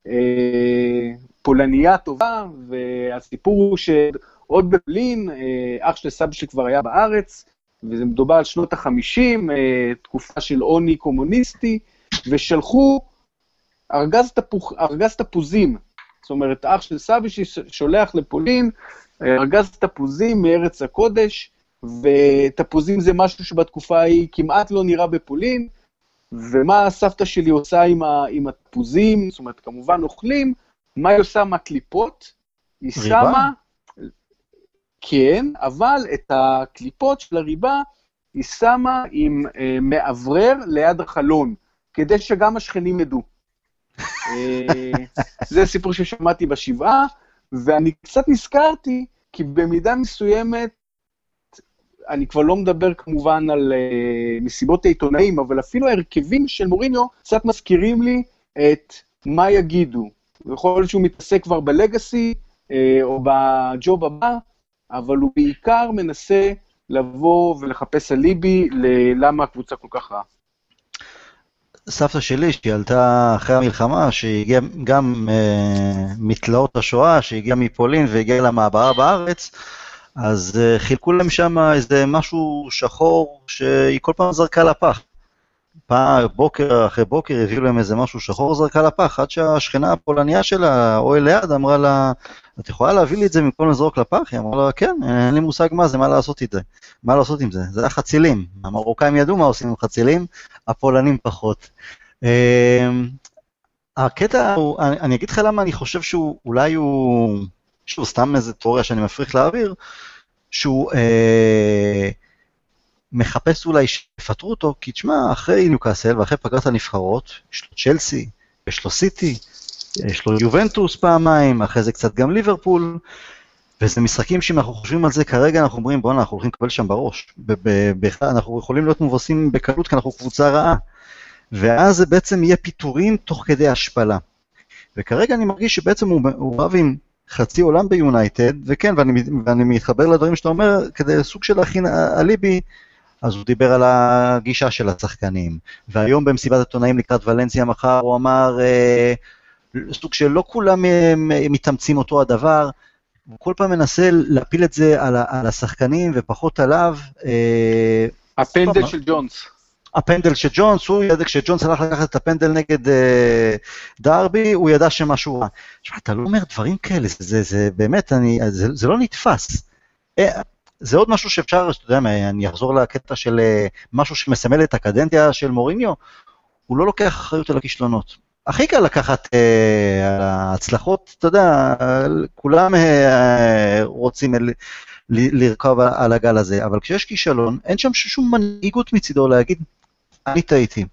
אה, פולניה טובה, והסיפור הוא שעוד בפלין, אה, אח של סבא שלי כבר היה בארץ, וזה מדובר על שנות החמישים, אה, תקופה של עוני קומוניסטי, ושלחו ארגז, תפוח, ארגז תפוזים. זאת אומרת, אח של סבא שלי שולח לפולין ארגז תפוזים מארץ הקודש, ותפוזים זה משהו שבתקופה ההיא כמעט לא נראה בפולין, ומה הסבתא שלי עושה עם, ה, עם התפוזים, זאת אומרת, כמובן אוכלים, מה היא עושה מהקליפות? היא שמה... כן, אבל את הקליפות של הריבה היא שמה עם אה, מאוורר ליד החלון, כדי שגם השכנים ידעו. אה, זה סיפור ששמעתי בשבעה, ואני קצת נזכרתי, כי במידה מסוימת, אני כבר לא מדבר כמובן על uh, מסיבות העיתונאים, אבל אפילו ההרכבים של מוריניו קצת מזכירים לי את מה יגידו. יכול להיות שהוא מתעסק כבר בלגאסי, uh, או בג'וב הבא, אבל הוא בעיקר מנסה לבוא ולחפש אליבי ללמה הקבוצה כל כך רעה. סבתא שלי, שהיא עלתה אחרי המלחמה, שהיא הגיעה גם אה, מתלאות השואה, שהגיעה מפולין והגיעה למעברה בארץ, אז אה, חילקו להם שם איזה משהו שחור שהיא כל פעם זרקה לפח. פעם, בוקר אחרי בוקר הביאו להם איזה משהו שחור, זרקה לפח, עד שהשכנה הפולניה שלה, אוהל ליד, אמרה לה, את יכולה להביא לי את זה במקום לזרוק לפח? היא אמרה לה, כן, אין לי מושג מה זה, מה לעשות את זה. מה לעשות עם זה? זה החצילים. המרוקאים ידעו מה עושים עם חצילים, הפולנים פחות. אמ, הקטע הוא, אני, אני אגיד לך למה אני חושב שהוא, אולי הוא, שוב, סתם איזה תיאוריה שאני מפריך לאוויר, שהוא אה, מחפש אולי שיפטרו אותו, כי תשמע, אחרי ניוקאסל ואחרי פגרת הנבחרות, יש לו צ'לסי, יש לו סיטי, יש לו יובנטוס פעמיים, אחרי זה קצת גם ליברפול, וזה משחקים שאם אנחנו חושבים על זה כרגע, אנחנו אומרים, בואנה, אנחנו הולכים לקבל שם בראש. אנחנו יכולים להיות מבוסים בקלות כי אנחנו קבוצה רעה. ואז זה בעצם יהיה פיטורים תוך כדי השפלה. וכרגע אני מרגיש שבעצם הוא, רב עם חצי עולם ביונייטד, וכן, ואני, ואני מתחבר לדברים שאתה אומר, כדי סוג של להכין אליבי, אז הוא דיבר על הגישה של השחקנים. והיום במסיבת עיתונאים לקראת ולנסיה מחר, הוא אמר, אה, סוג של לא כולם אה, מתאמצים אותו הדבר, הוא כל פעם מנסה להפיל את זה על, על השחקנים ופחות עליו. אה, הפנדל של ג'ונס. הפנדל של ג'ונס, הוא ידע, כשג'ונס הלך לקחת את הפנדל נגד אה, דרבי, הוא ידע שמשהו רע. תשמע, אתה לא אומר דברים כאלה, זה, זה, זה באמת, אני, זה, זה לא נתפס. אה, זה עוד משהו שאפשר, אתה יודע, אני אחזור לקטע של אה, משהו שמסמל את הקדנציה של מוריניו, הוא לא לוקח אחריות על הכישלונות. הכי קל לקחת אה, על ההצלחות, אתה יודע, כולם אה, רוצים ל- ל- לרכוב על הגל הזה, אבל כשיש כישלון, אין שם שום מנהיגות מצידו להגיד, אני טעיתי,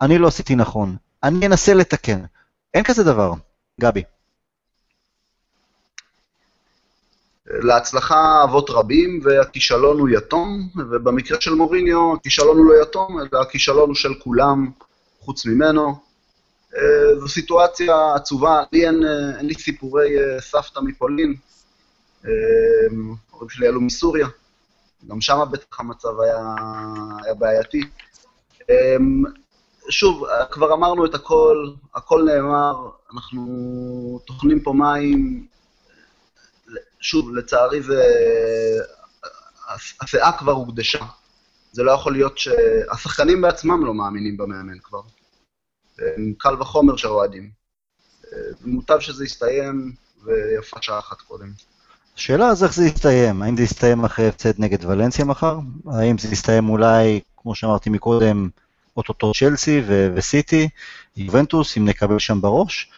אני לא עשיתי נכון, אני אנסה לתקן. אין כזה דבר, גבי. להצלחה אבות רבים, והכישלון הוא יתום, ובמקרה של מוריניו, הכישלון הוא לא יתום, אלא הכישלון הוא של כולם, חוץ ממנו. אה, זו סיטואציה עצובה, לי אין, אה, אין לי סיפורי אה, סבתא מפולין, ההורים שלי עלו מסוריה, גם שם בטח המצב היה, היה בעייתי. שוב, כבר אמרנו את הכל, הכל נאמר, אנחנו טוחנים פה מים, שוב, לצערי זה... הסאה כבר הוקדשה. זה לא יכול להיות ש... השחקנים בעצמם לא מאמינים במאמן כבר. קל וחומר שהאוהדים. מוטב שזה יסתיים, ויפה שעה אחת קודם. השאלה אז איך זה יסתיים, האם זה יסתיים אחרי הפסד נגד ולנסיה מחר? האם זה יסתיים אולי, כמו שאמרתי מקודם, אוטוטו צ'לסי ו- וסיטי, יובנטוס, אם נקבל שם בראש,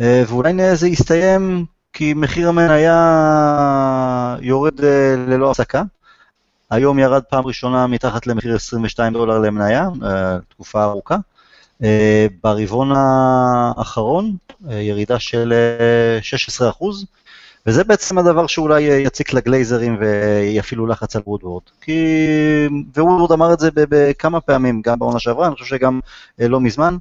ואולי זה יסתיים כי מחיר המניה יורד אה, ללא הפסקה. היום ירד פעם ראשונה מתחת למחיר 22 דולר למניה, אה, תקופה ארוכה. אה, ברבעון האחרון, ירידה של 16 וזה בעצם הדבר שאולי יציק לגלייזרים ויפעילו לחץ על וודוורד. כי... ווודוורד אמר את זה בכמה פעמים, גם בעונה שעברה, אני חושב שגם לא מזמן.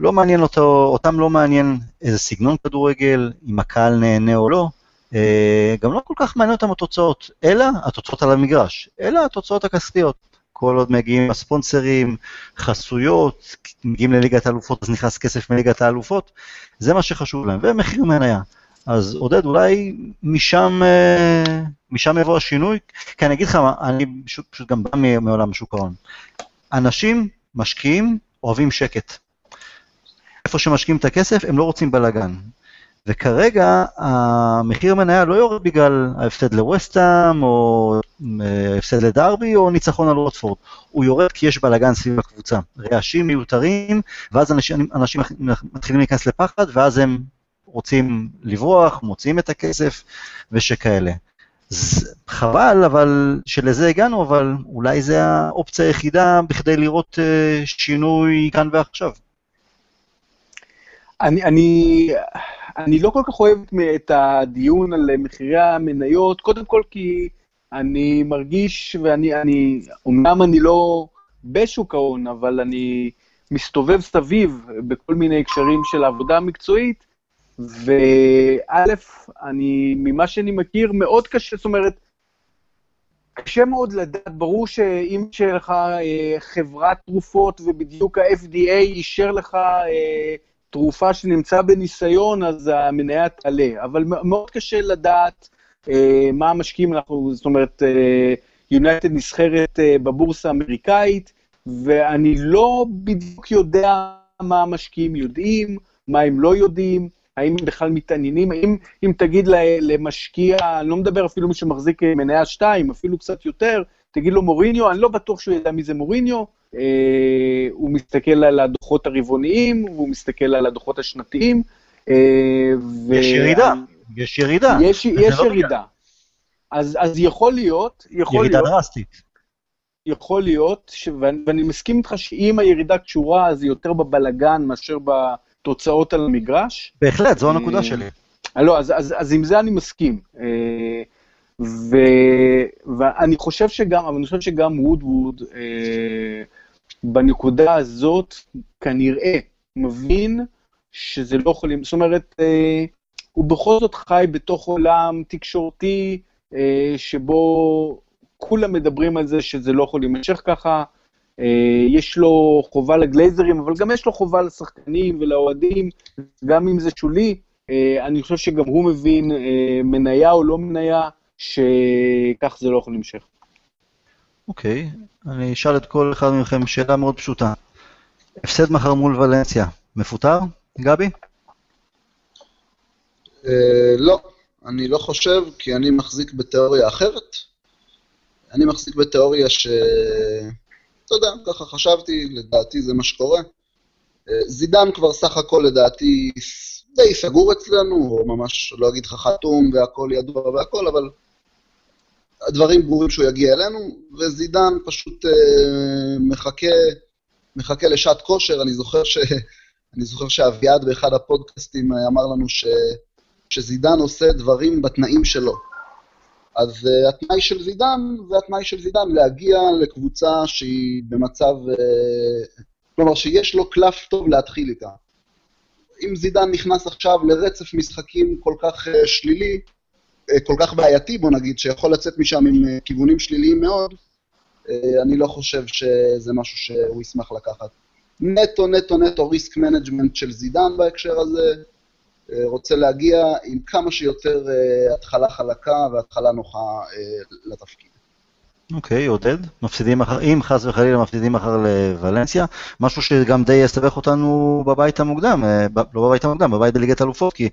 לא מעניין אותו, אותם לא מעניין איזה סגנון כדורגל, אם הקהל נהנה או לא, אה, גם לא כל כך מעניין אותם התוצאות, אלא התוצאות על המגרש, אלא התוצאות הכספיות. כל עוד מגיעים הספונסרים, חסויות, מגיעים לליגת האלופות, אז נכנס כסף מליגת האלופות, זה מה שחשוב להם, ומחיר מניה. אז עודד, אולי משם, אה, משם יבוא השינוי? כי אני אגיד לך, אני פשוט, פשוט גם בא מעולם שוק ההון. אנשים, משקיעים, אוהבים שקט. איפה שמשקיעים את הכסף, הם לא רוצים בלאגן. וכרגע המחיר המניה לא יורד בגלל ההפסד לווסטהאם, או אה, הפסד לדרבי, או ניצחון על ווטפורד. הוא יורד כי יש בלאגן סביב הקבוצה. רעשים מיותרים, ואז אנשים, אנשים מתחילים להיכנס לפחד, ואז הם רוצים לברוח, מוציאים את הכסף, ושכאלה. חבל, אבל שלזה הגענו, אבל אולי זה האופציה היחידה בכדי לראות אה, שינוי כאן ועכשיו. אני, אני, אני לא כל כך אוהב את הדיון על מחירי המניות, קודם כל כי אני מרגיש, ואני, אני, אמנם אני לא בשוק ההון, אבל אני מסתובב סביב בכל מיני הקשרים של עבודה מקצועית, וא', אני, ממה שאני מכיר, מאוד קשה, זאת אומרת, קשה מאוד לדעת, ברור שאם יש לך אה, חברת תרופות ובדיוק ה-FDA אישר לך אה, תרופה שנמצא בניסיון, אז המניה תעלה. אבל מאוד קשה לדעת אה, מה המשקיעים, אנחנו, זאת אומרת, יונייטד אה, נסחרת אה, בבורסה האמריקאית, ואני לא בדיוק יודע מה המשקיעים יודעים, מה הם לא יודעים, האם הם בכלל מתעניינים, האם אם תגיד למשקיע, אני לא מדבר אפילו מי שמחזיק מניה שתיים, אפילו קצת יותר, תגיד לו מוריניו, אני לא בטוח שהוא ידע מי זה מוריניו, הוא מסתכל על הדוחות הרבעוניים, והוא מסתכל על הדוחות השנתיים. אה. יש ירידה, יש ירידה. יש, יש לא ירידה. אז, אז יכול להיות, יכול ירידה להיות... דרסטית. יכול להיות, ש... ואני מסכים איתך שאם הירידה קשורה, אז היא יותר בבלגן מאשר בתוצאות על המגרש. בהחלט, זו הנקודה שלי. אה, לא, אז, אז, אז עם זה אני מסכים. ו... ואני חושב שגם, אבל אני חושב שגם וודווד, אה, בנקודה הזאת, כנראה מבין שזה לא יכולים, זאת אומרת, אה, הוא בכל זאת חי בתוך עולם תקשורתי, אה, שבו כולם מדברים על זה שזה לא יכול להימשך ככה, אה, יש לו חובה לגלייזרים, אבל גם יש לו חובה לשחקנים ולאוהדים, גם אם זה שולי, אה, אני חושב שגם הוא מבין אה, מניה או לא מניה, שכך זה לא יכול להמשך. אוקיי. אני אשאל את כל אחד מכם שאלה מאוד פשוטה. הפסד מחר מול ולנסיה, מפוטר, גבי? Uh, לא, אני לא חושב, כי אני מחזיק בתיאוריה אחרת. אני מחזיק בתיאוריה ש... אתה יודע, ככה חשבתי, לדעתי זה מה שקורה. זידן כבר סך הכל לדעתי די סגור אצלנו, או ממש לא אגיד לך חתום והכל ידוע והכל, אבל הדברים ברורים שהוא יגיע אלינו, וזידן פשוט אה, מחכה, מחכה לשעת כושר. אני זוכר, ש, אני זוכר שאביעד באחד הפודקאסטים אמר לנו ש, שזידן עושה דברים בתנאים שלו. אז uh, התנאי של זידן זה התנאי של זידן להגיע לקבוצה שהיא במצב, uh, כלומר שיש לו קלף טוב להתחיל איתה. אם זידן נכנס עכשיו לרצף משחקים כל כך uh, שלילי, כל כך בעייתי בוא נגיד, שיכול לצאת משם עם uh, כיוונים שליליים מאוד, uh, אני לא חושב שזה משהו שהוא ישמח לקחת. נטו, נטו, נטו risk management של זידן בהקשר הזה, אה, רוצה להגיע עם כמה שיותר אה, התחלה חלקה והתחלה נוחה אה, לתפקיד. אוקיי, okay, עודד, מפסידים מחר, אם חס וחלילה מפסידים מחר לוולנסיה, משהו שגם די יסתבך אותנו בבית המוקדם, לא בבית המוקדם, בבית בליגת אלופות, כי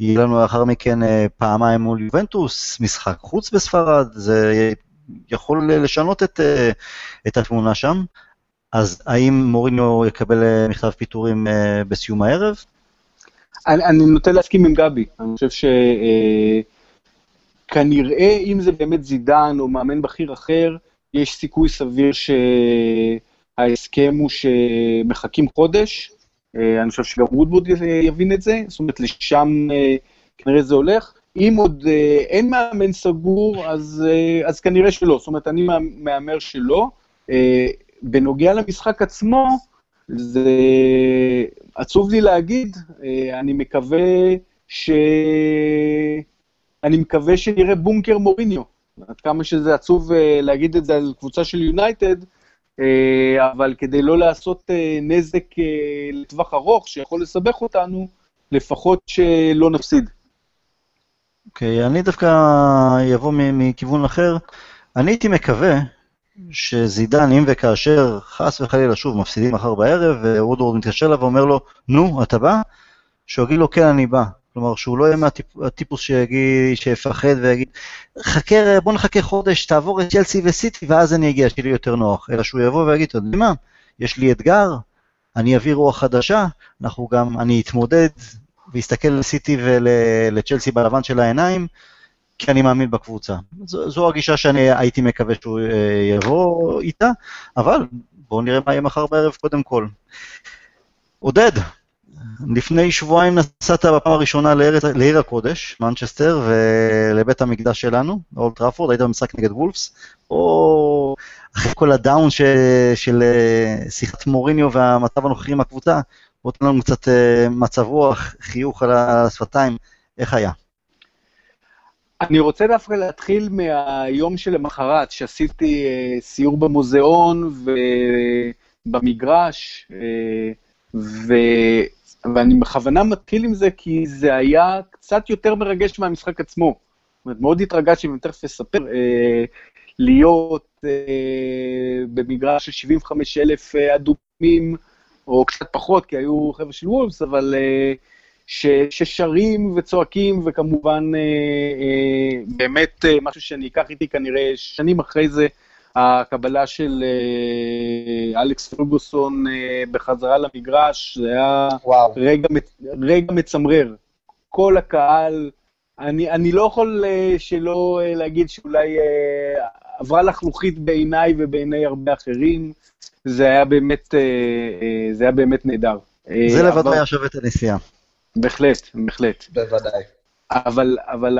יהיה לנו לאחר מכן פעמיים מול יובנטוס, משחק חוץ בספרד, זה יכול לשנות את, את התמונה שם. אז האם מוריניו יקבל מכתב פיטורים בסיום הערב? אני, אני נוטה להסכים עם גבי, אני חושב אה, אם זה באמת זידן או מאמן בכיר אחר, יש סיכוי סביר שההסכם הוא שמחכים חודש, אה, אני חושב שגם וודווד יבין את זה, זאת אומרת לשם אה, כנראה זה הולך. אם עוד אה, אין מאמן סגור, אז, אז כנראה שלא, זאת אומרת אני מהמר שלא. בנוגע למשחק עצמו, זה עצוב לי להגיד, אני מקווה ש... אני מקווה שנראה בונקר מוריניו. עד כמה שזה עצוב אה, להגיד את זה על קבוצה של יונייטד, אה, אבל כדי לא לעשות נזק לטווח ארוך שיכול לסבך אותנו, לפחות שלא נפסיד. אוקיי, okay, אני דווקא אבוא מכיוון אחר. אני הייתי מקווה שזידן, אם וכאשר חס וחלילה שוב מפסידים מחר בערב, וודוורד מתקשר אליו ואומר לו, נו, אתה בא? שהוא יגיד לו, כן, אני בא. כלומר, שהוא לא יהיה מהטיפוס שיגיד, שיפחד ויגיד, חכה, בוא נחכה חודש, תעבור את צ'לסי וסיטי, ואז אני אגיע, שיהיה לי יותר נוח. אלא שהוא יבוא ויגיד, אתה יודע מה, יש לי אתגר, אני אביא רוח חדשה, אנחנו גם, אני אתמודד, ואסתכל לסיטי ולצ'לסי בלבן של העיניים, כי אני מאמין בקבוצה. זו, זו הגישה שאני הייתי מקווה שהוא אה, יבוא איתה, אבל בואו נראה מה יהיה מחר בערב קודם כל. עודד, לפני שבועיים נסעת בפעם הראשונה לעיר, לעיר הקודש, מנצ'סטר, ולבית המקדש שלנו, אולד טראפורד, היית במשחק נגד וולפס, או אחרי כל ה down ש, של אה, שיחת מוריניו והמצב הנוכחי עם הקבוצה, בוא תן לנו קצת אה, מצב רוח, חיוך על השפתיים, איך היה? אני רוצה דווקא להתחיל מהיום שלמחרת, שעשיתי uh, סיור במוזיאון ובמגרש, ו... ואני בכוונה מתחיל עם זה כי זה היה קצת יותר מרגש מהמשחק עצמו. זאת אומרת, מאוד התרגשתי, ואני תכף אספר, uh, להיות uh, במגרש של 75 אלף אדומים, או קצת פחות, כי היו חבר'ה של וולפס, אבל... Uh, ש, ששרים וצועקים, וכמובן אה, אה, באמת אה, משהו שאני אקח איתי כנראה שנים אחרי זה, הקבלה של אה, אלכס פרגוסון אה, בחזרה למגרש, זה היה רגע, רגע מצמרר. כל הקהל, אני, אני לא יכול אה, שלא להגיד שאולי עברה לחלוכית בעיניי ובעיני הרבה אחרים, זה היה באמת, זה היה באמת נהדר. זה לבד היה שווה את הנסיעה. בהחלט, בהחלט. בוודאי. אבל, אבל.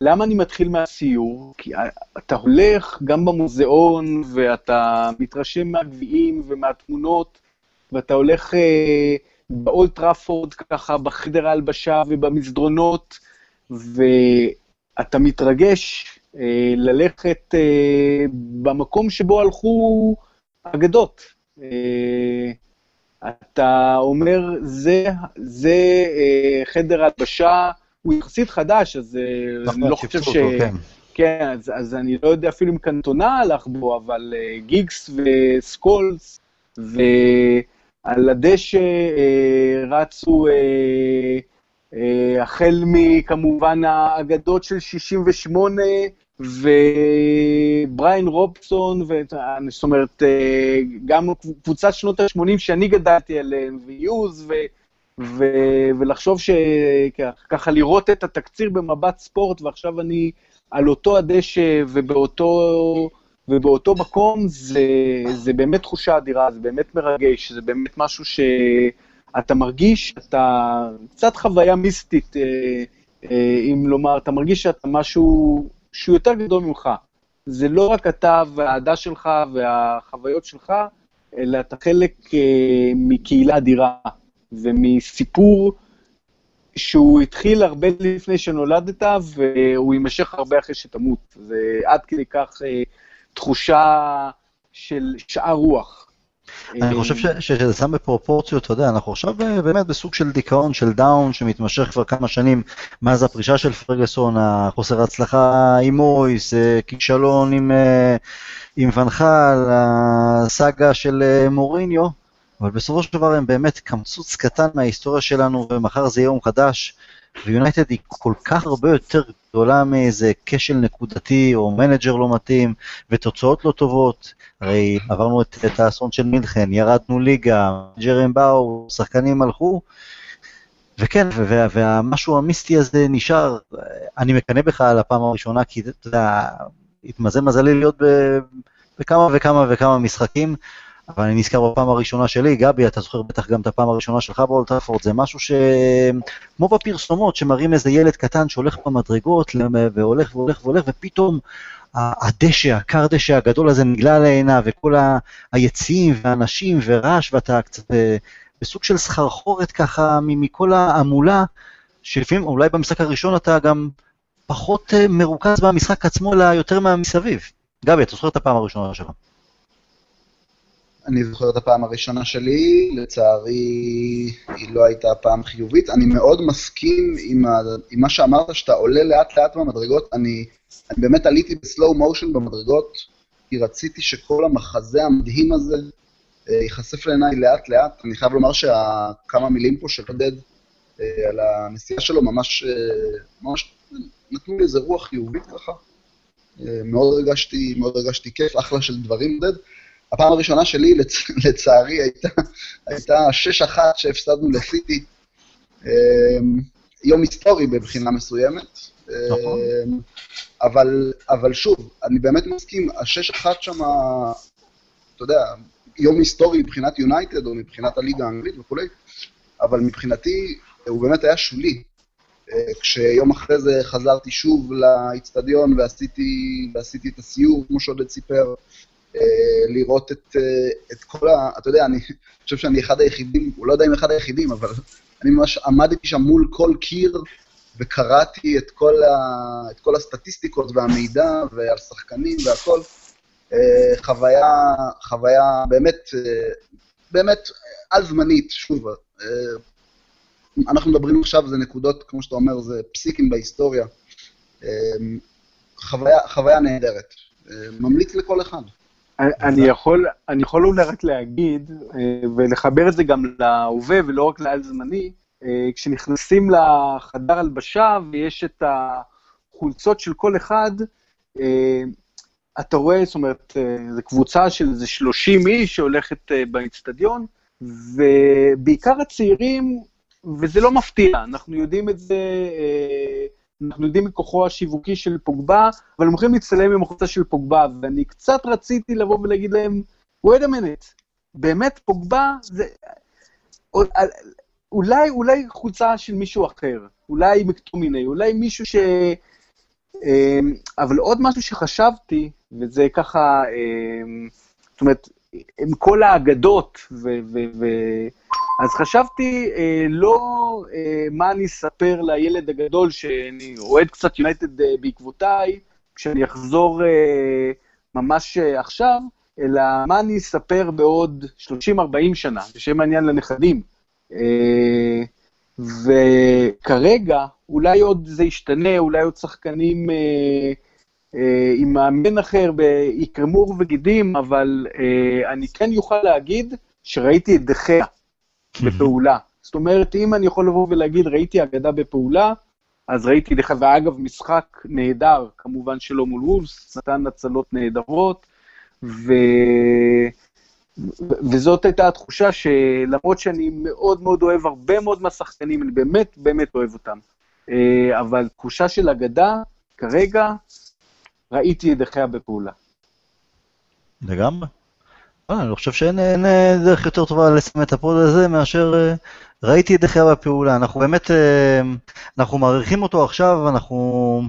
למה אני מתחיל מהסיור? כי אתה הולך גם במוזיאון ואתה מתרשם מהגביעים ומהתמונות, ואתה הולך אה, באולט טראפורד ככה בחדר ההלבשה ובמסדרונות, ואתה מתרגש אה, ללכת אה, במקום שבו הלכו אגדות. אה, אתה אומר, זה, זה אה, חדר הלבשה, הוא יחסית חדש, אז אה, אני לא חושב ש... כן, כן אז, אז אני לא יודע אפילו אם קנטונה הלך בו, אבל אה, גיגס וסקולס, ועל הדשא אה, רצו אה, אה, החל מכמובן האגדות של 68, ובריין רובסון, זאת אומרת, אה, גם קבוצת שנות ה-80 שאני גדלתי עליהם, ויוז, ו... ו... ולחשוב שככה לראות את התקציר במבט ספורט, ועכשיו אני על אותו הדשא ובאותו, ובאותו מקום, זה, זה באמת תחושה אדירה, זה באמת מרגש, זה באמת משהו שאתה מרגיש, אתה קצת חוויה מיסטית, אה, אה, אם לומר, אתה מרגיש שאתה משהו שהוא יותר גדול ממך. זה לא רק אתה והאהדה שלך והחוויות שלך, אלא אתה חלק אה, מקהילה אדירה ומסיפור שהוא התחיל הרבה לפני שנולדת, והוא יימשך הרבה אחרי שתמות. זה עד כדי כך אה, תחושה של שאר רוח. אני חושב שזה שם בפרופורציות, אתה יודע, אנחנו עכשיו אה, באמת בסוג של דיכאון, של דאון, שמתמשך כבר כמה שנים מאז הפרישה של פרגוסון, החוסר הצלחה עם מויס, אה, כישלון עם, עם ואן חאל, הסאגה של מוריניו, אבל בסופו של דבר הם באמת קמצוץ קטן מההיסטוריה שלנו, ומחר זה יום חדש, ויונייטד היא כל כך הרבה יותר גדולה מאיזה כשל נקודתי או מנג'ר לא מתאים ותוצאות לא טובות. הרי עברנו את, את האסון של מינכן, ירדנו ליגה, מנג'רים באו, שחקנים הלכו, וכן, והמשהו המיסטי הזה נשאר, אני מקנא בך על הפעם הראשונה, כי אתה יודע, התמזל מזלי להיות בכמה וכמה וכמה משחקים, אבל אני נזכר בפעם הראשונה שלי, גבי, אתה זוכר בטח גם את הפעם הראשונה שלך באולטראפורד, זה משהו ש... כמו בפרסומות, שמראים איזה ילד קטן שהולך במדרגות, והולך והולך והולך, ופתאום הדשא, הקר דשא הגדול הזה נגלה לעיניו, וכל היציעים והאנשים ורעש, ואתה קצת בסוג של סחרחורת ככה מכל ההמולה, שלפעמים, אולי במשחק הראשון אתה גם פחות אה, מרוכז במשחק עצמו, אלא יותר מהמסביב. גבי, אתה זוכר את הפעם הראשונה שלך. אני זוכר את הפעם הראשונה שלי, לצערי היא לא הייתה פעם חיובית. אני מאוד מסכים עם, ה, עם מה שאמרת, שאתה עולה לאט לאט במדרגות. אני, אני באמת עליתי בסלואו מושן במדרגות, כי רציתי שכל המחזה המדהים הזה אה, ייחשף לעיניי לאט לאט. אני חייב לומר שכמה מילים פה של עודד אה, על הנסיעה שלו ממש, אה, ממש נתנו לי איזה רוח חיובית ככה. מאוד הרגשתי, מאוד הרגשתי כיף, אחלה של דברים, עודד. הפעם הראשונה שלי, לצ... לצערי, הייתה, הייתה 6-1 שהפסדנו לסיטי. אמ, יום היסטורי בבחינה מסוימת. נכון. אמ, אבל, אבל שוב, אני באמת מסכים, ה-6-1 שם, אתה יודע, יום היסטורי מבחינת יונייטד או מבחינת הליגה האנגלית וכולי, אבל מבחינתי הוא באמת היה שולי. אה, כשיום אחרי זה חזרתי שוב לאיצטדיון ועשיתי, ועשיתי את הסיור, כמו שעודד סיפר, לראות את, אה, את כל ה... אתה יודע, אני חושב שאני אחד היחידים, הוא לא יודע אם אחד היחידים, אבל אני ממש עמדתי שם מול כל קיר וקראתי את כל, ה, את כל הסטטיסטיקות והמידע ועל שחקנים והכל. אה, חוויה, חוויה באמת, באמת על-זמנית, שוב. אנחנו מדברים עכשיו, זה נקודות, כמו שאתה אומר, זה פסיקים בהיסטוריה. חוויה, חוויה נהדרת. ממליץ לכל אחד. אני יכול, אני יכול אולי רק להגיד, אה, ולחבר את זה גם להווה ולא רק לעל זמני, אה, כשנכנסים לחדר הלבשה ויש את החולצות של כל אחד, אה, אתה רואה, זאת אומרת, זו קבוצה של איזה 30 איש שהולכת באיצטדיון, ובעיקר הצעירים, וזה לא מפתיע, אנחנו יודעים את זה אנחנו יודעים מכוחו השיווקי של פוגבה, אבל הם הולכים להצטלם עם החולצה של פוגבה, ואני קצת רציתי לבוא ולהגיד להם, wait a minute, באמת פוגבה זה... אולי, אולי חולצה של מישהו אחר, אולי מקטומיני, אולי מישהו ש... אמ, אבל עוד משהו שחשבתי, וזה ככה, אמ, זאת אומרת, עם כל האגדות, ו... ו, ו אז חשבתי אה, לא אה, מה אני אספר לילד הגדול, שאני אוהד קצת יונייטד אה, בעקבותיי, כשאני אחזור אה, ממש אה, עכשיו, אלא מה אני אספר בעוד 30-40 שנה, בשם העניין לנכדים. אה, וכרגע, אולי עוד זה ישתנה, אולי עוד שחקנים אה, אה, עם מאמן אחר יקרמו וגידים, אבל אה, אני כן אוכל להגיד שראיתי את דחיה. בפעולה. זאת אומרת, אם אני יכול לבוא ולהגיד, ראיתי אגדה בפעולה, אז ראיתי לך, ואגב, משחק נהדר, כמובן שלא מול וולפס, נתן הצלות נהדרות, ו... וזאת הייתה התחושה שלמרות שאני מאוד מאוד אוהב הרבה מאוד מהשחקנים, אני באמת באמת אוהב אותם, אה, אבל תחושה של אגדה, כרגע, ראיתי את דחיה בפעולה. לגמרי. אה, אני חושב שאין אה, דרך יותר טובה לסיים את הפוד הזה מאשר ראיתי את דחיה בפעולה. אנחנו באמת, אנחנו מעריכים אותו עכשיו, אנחנו,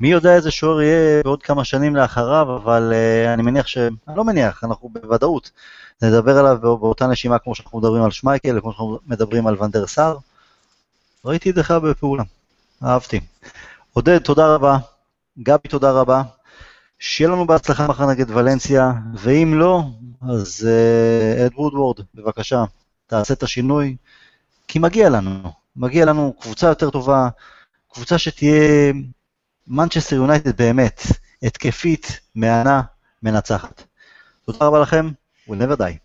מי יודע איזה שוער יהיה בעוד כמה שנים לאחריו, אבל אני מניח ש... אני לא מניח, אנחנו בוודאות נדבר עליו באותה נשימה כמו שאנחנו מדברים על שמייקל, כמו שאנחנו מדברים על ונדר סאר. ראיתי את דחיה בפעולה, אהבתי. עודד, תודה רבה. גבי, תודה רבה. שיהיה לנו בהצלחה מחר נגד ולנסיה, ואם לא, אז אד uh, וודוורד, בבקשה, תעשה את השינוי, כי מגיע לנו, מגיע לנו קבוצה יותר טובה, קבוצה שתהיה מנצ'סטר יונייטד באמת, התקפית, מהנה, מנצחת. תודה רבה לכם, we'll never die.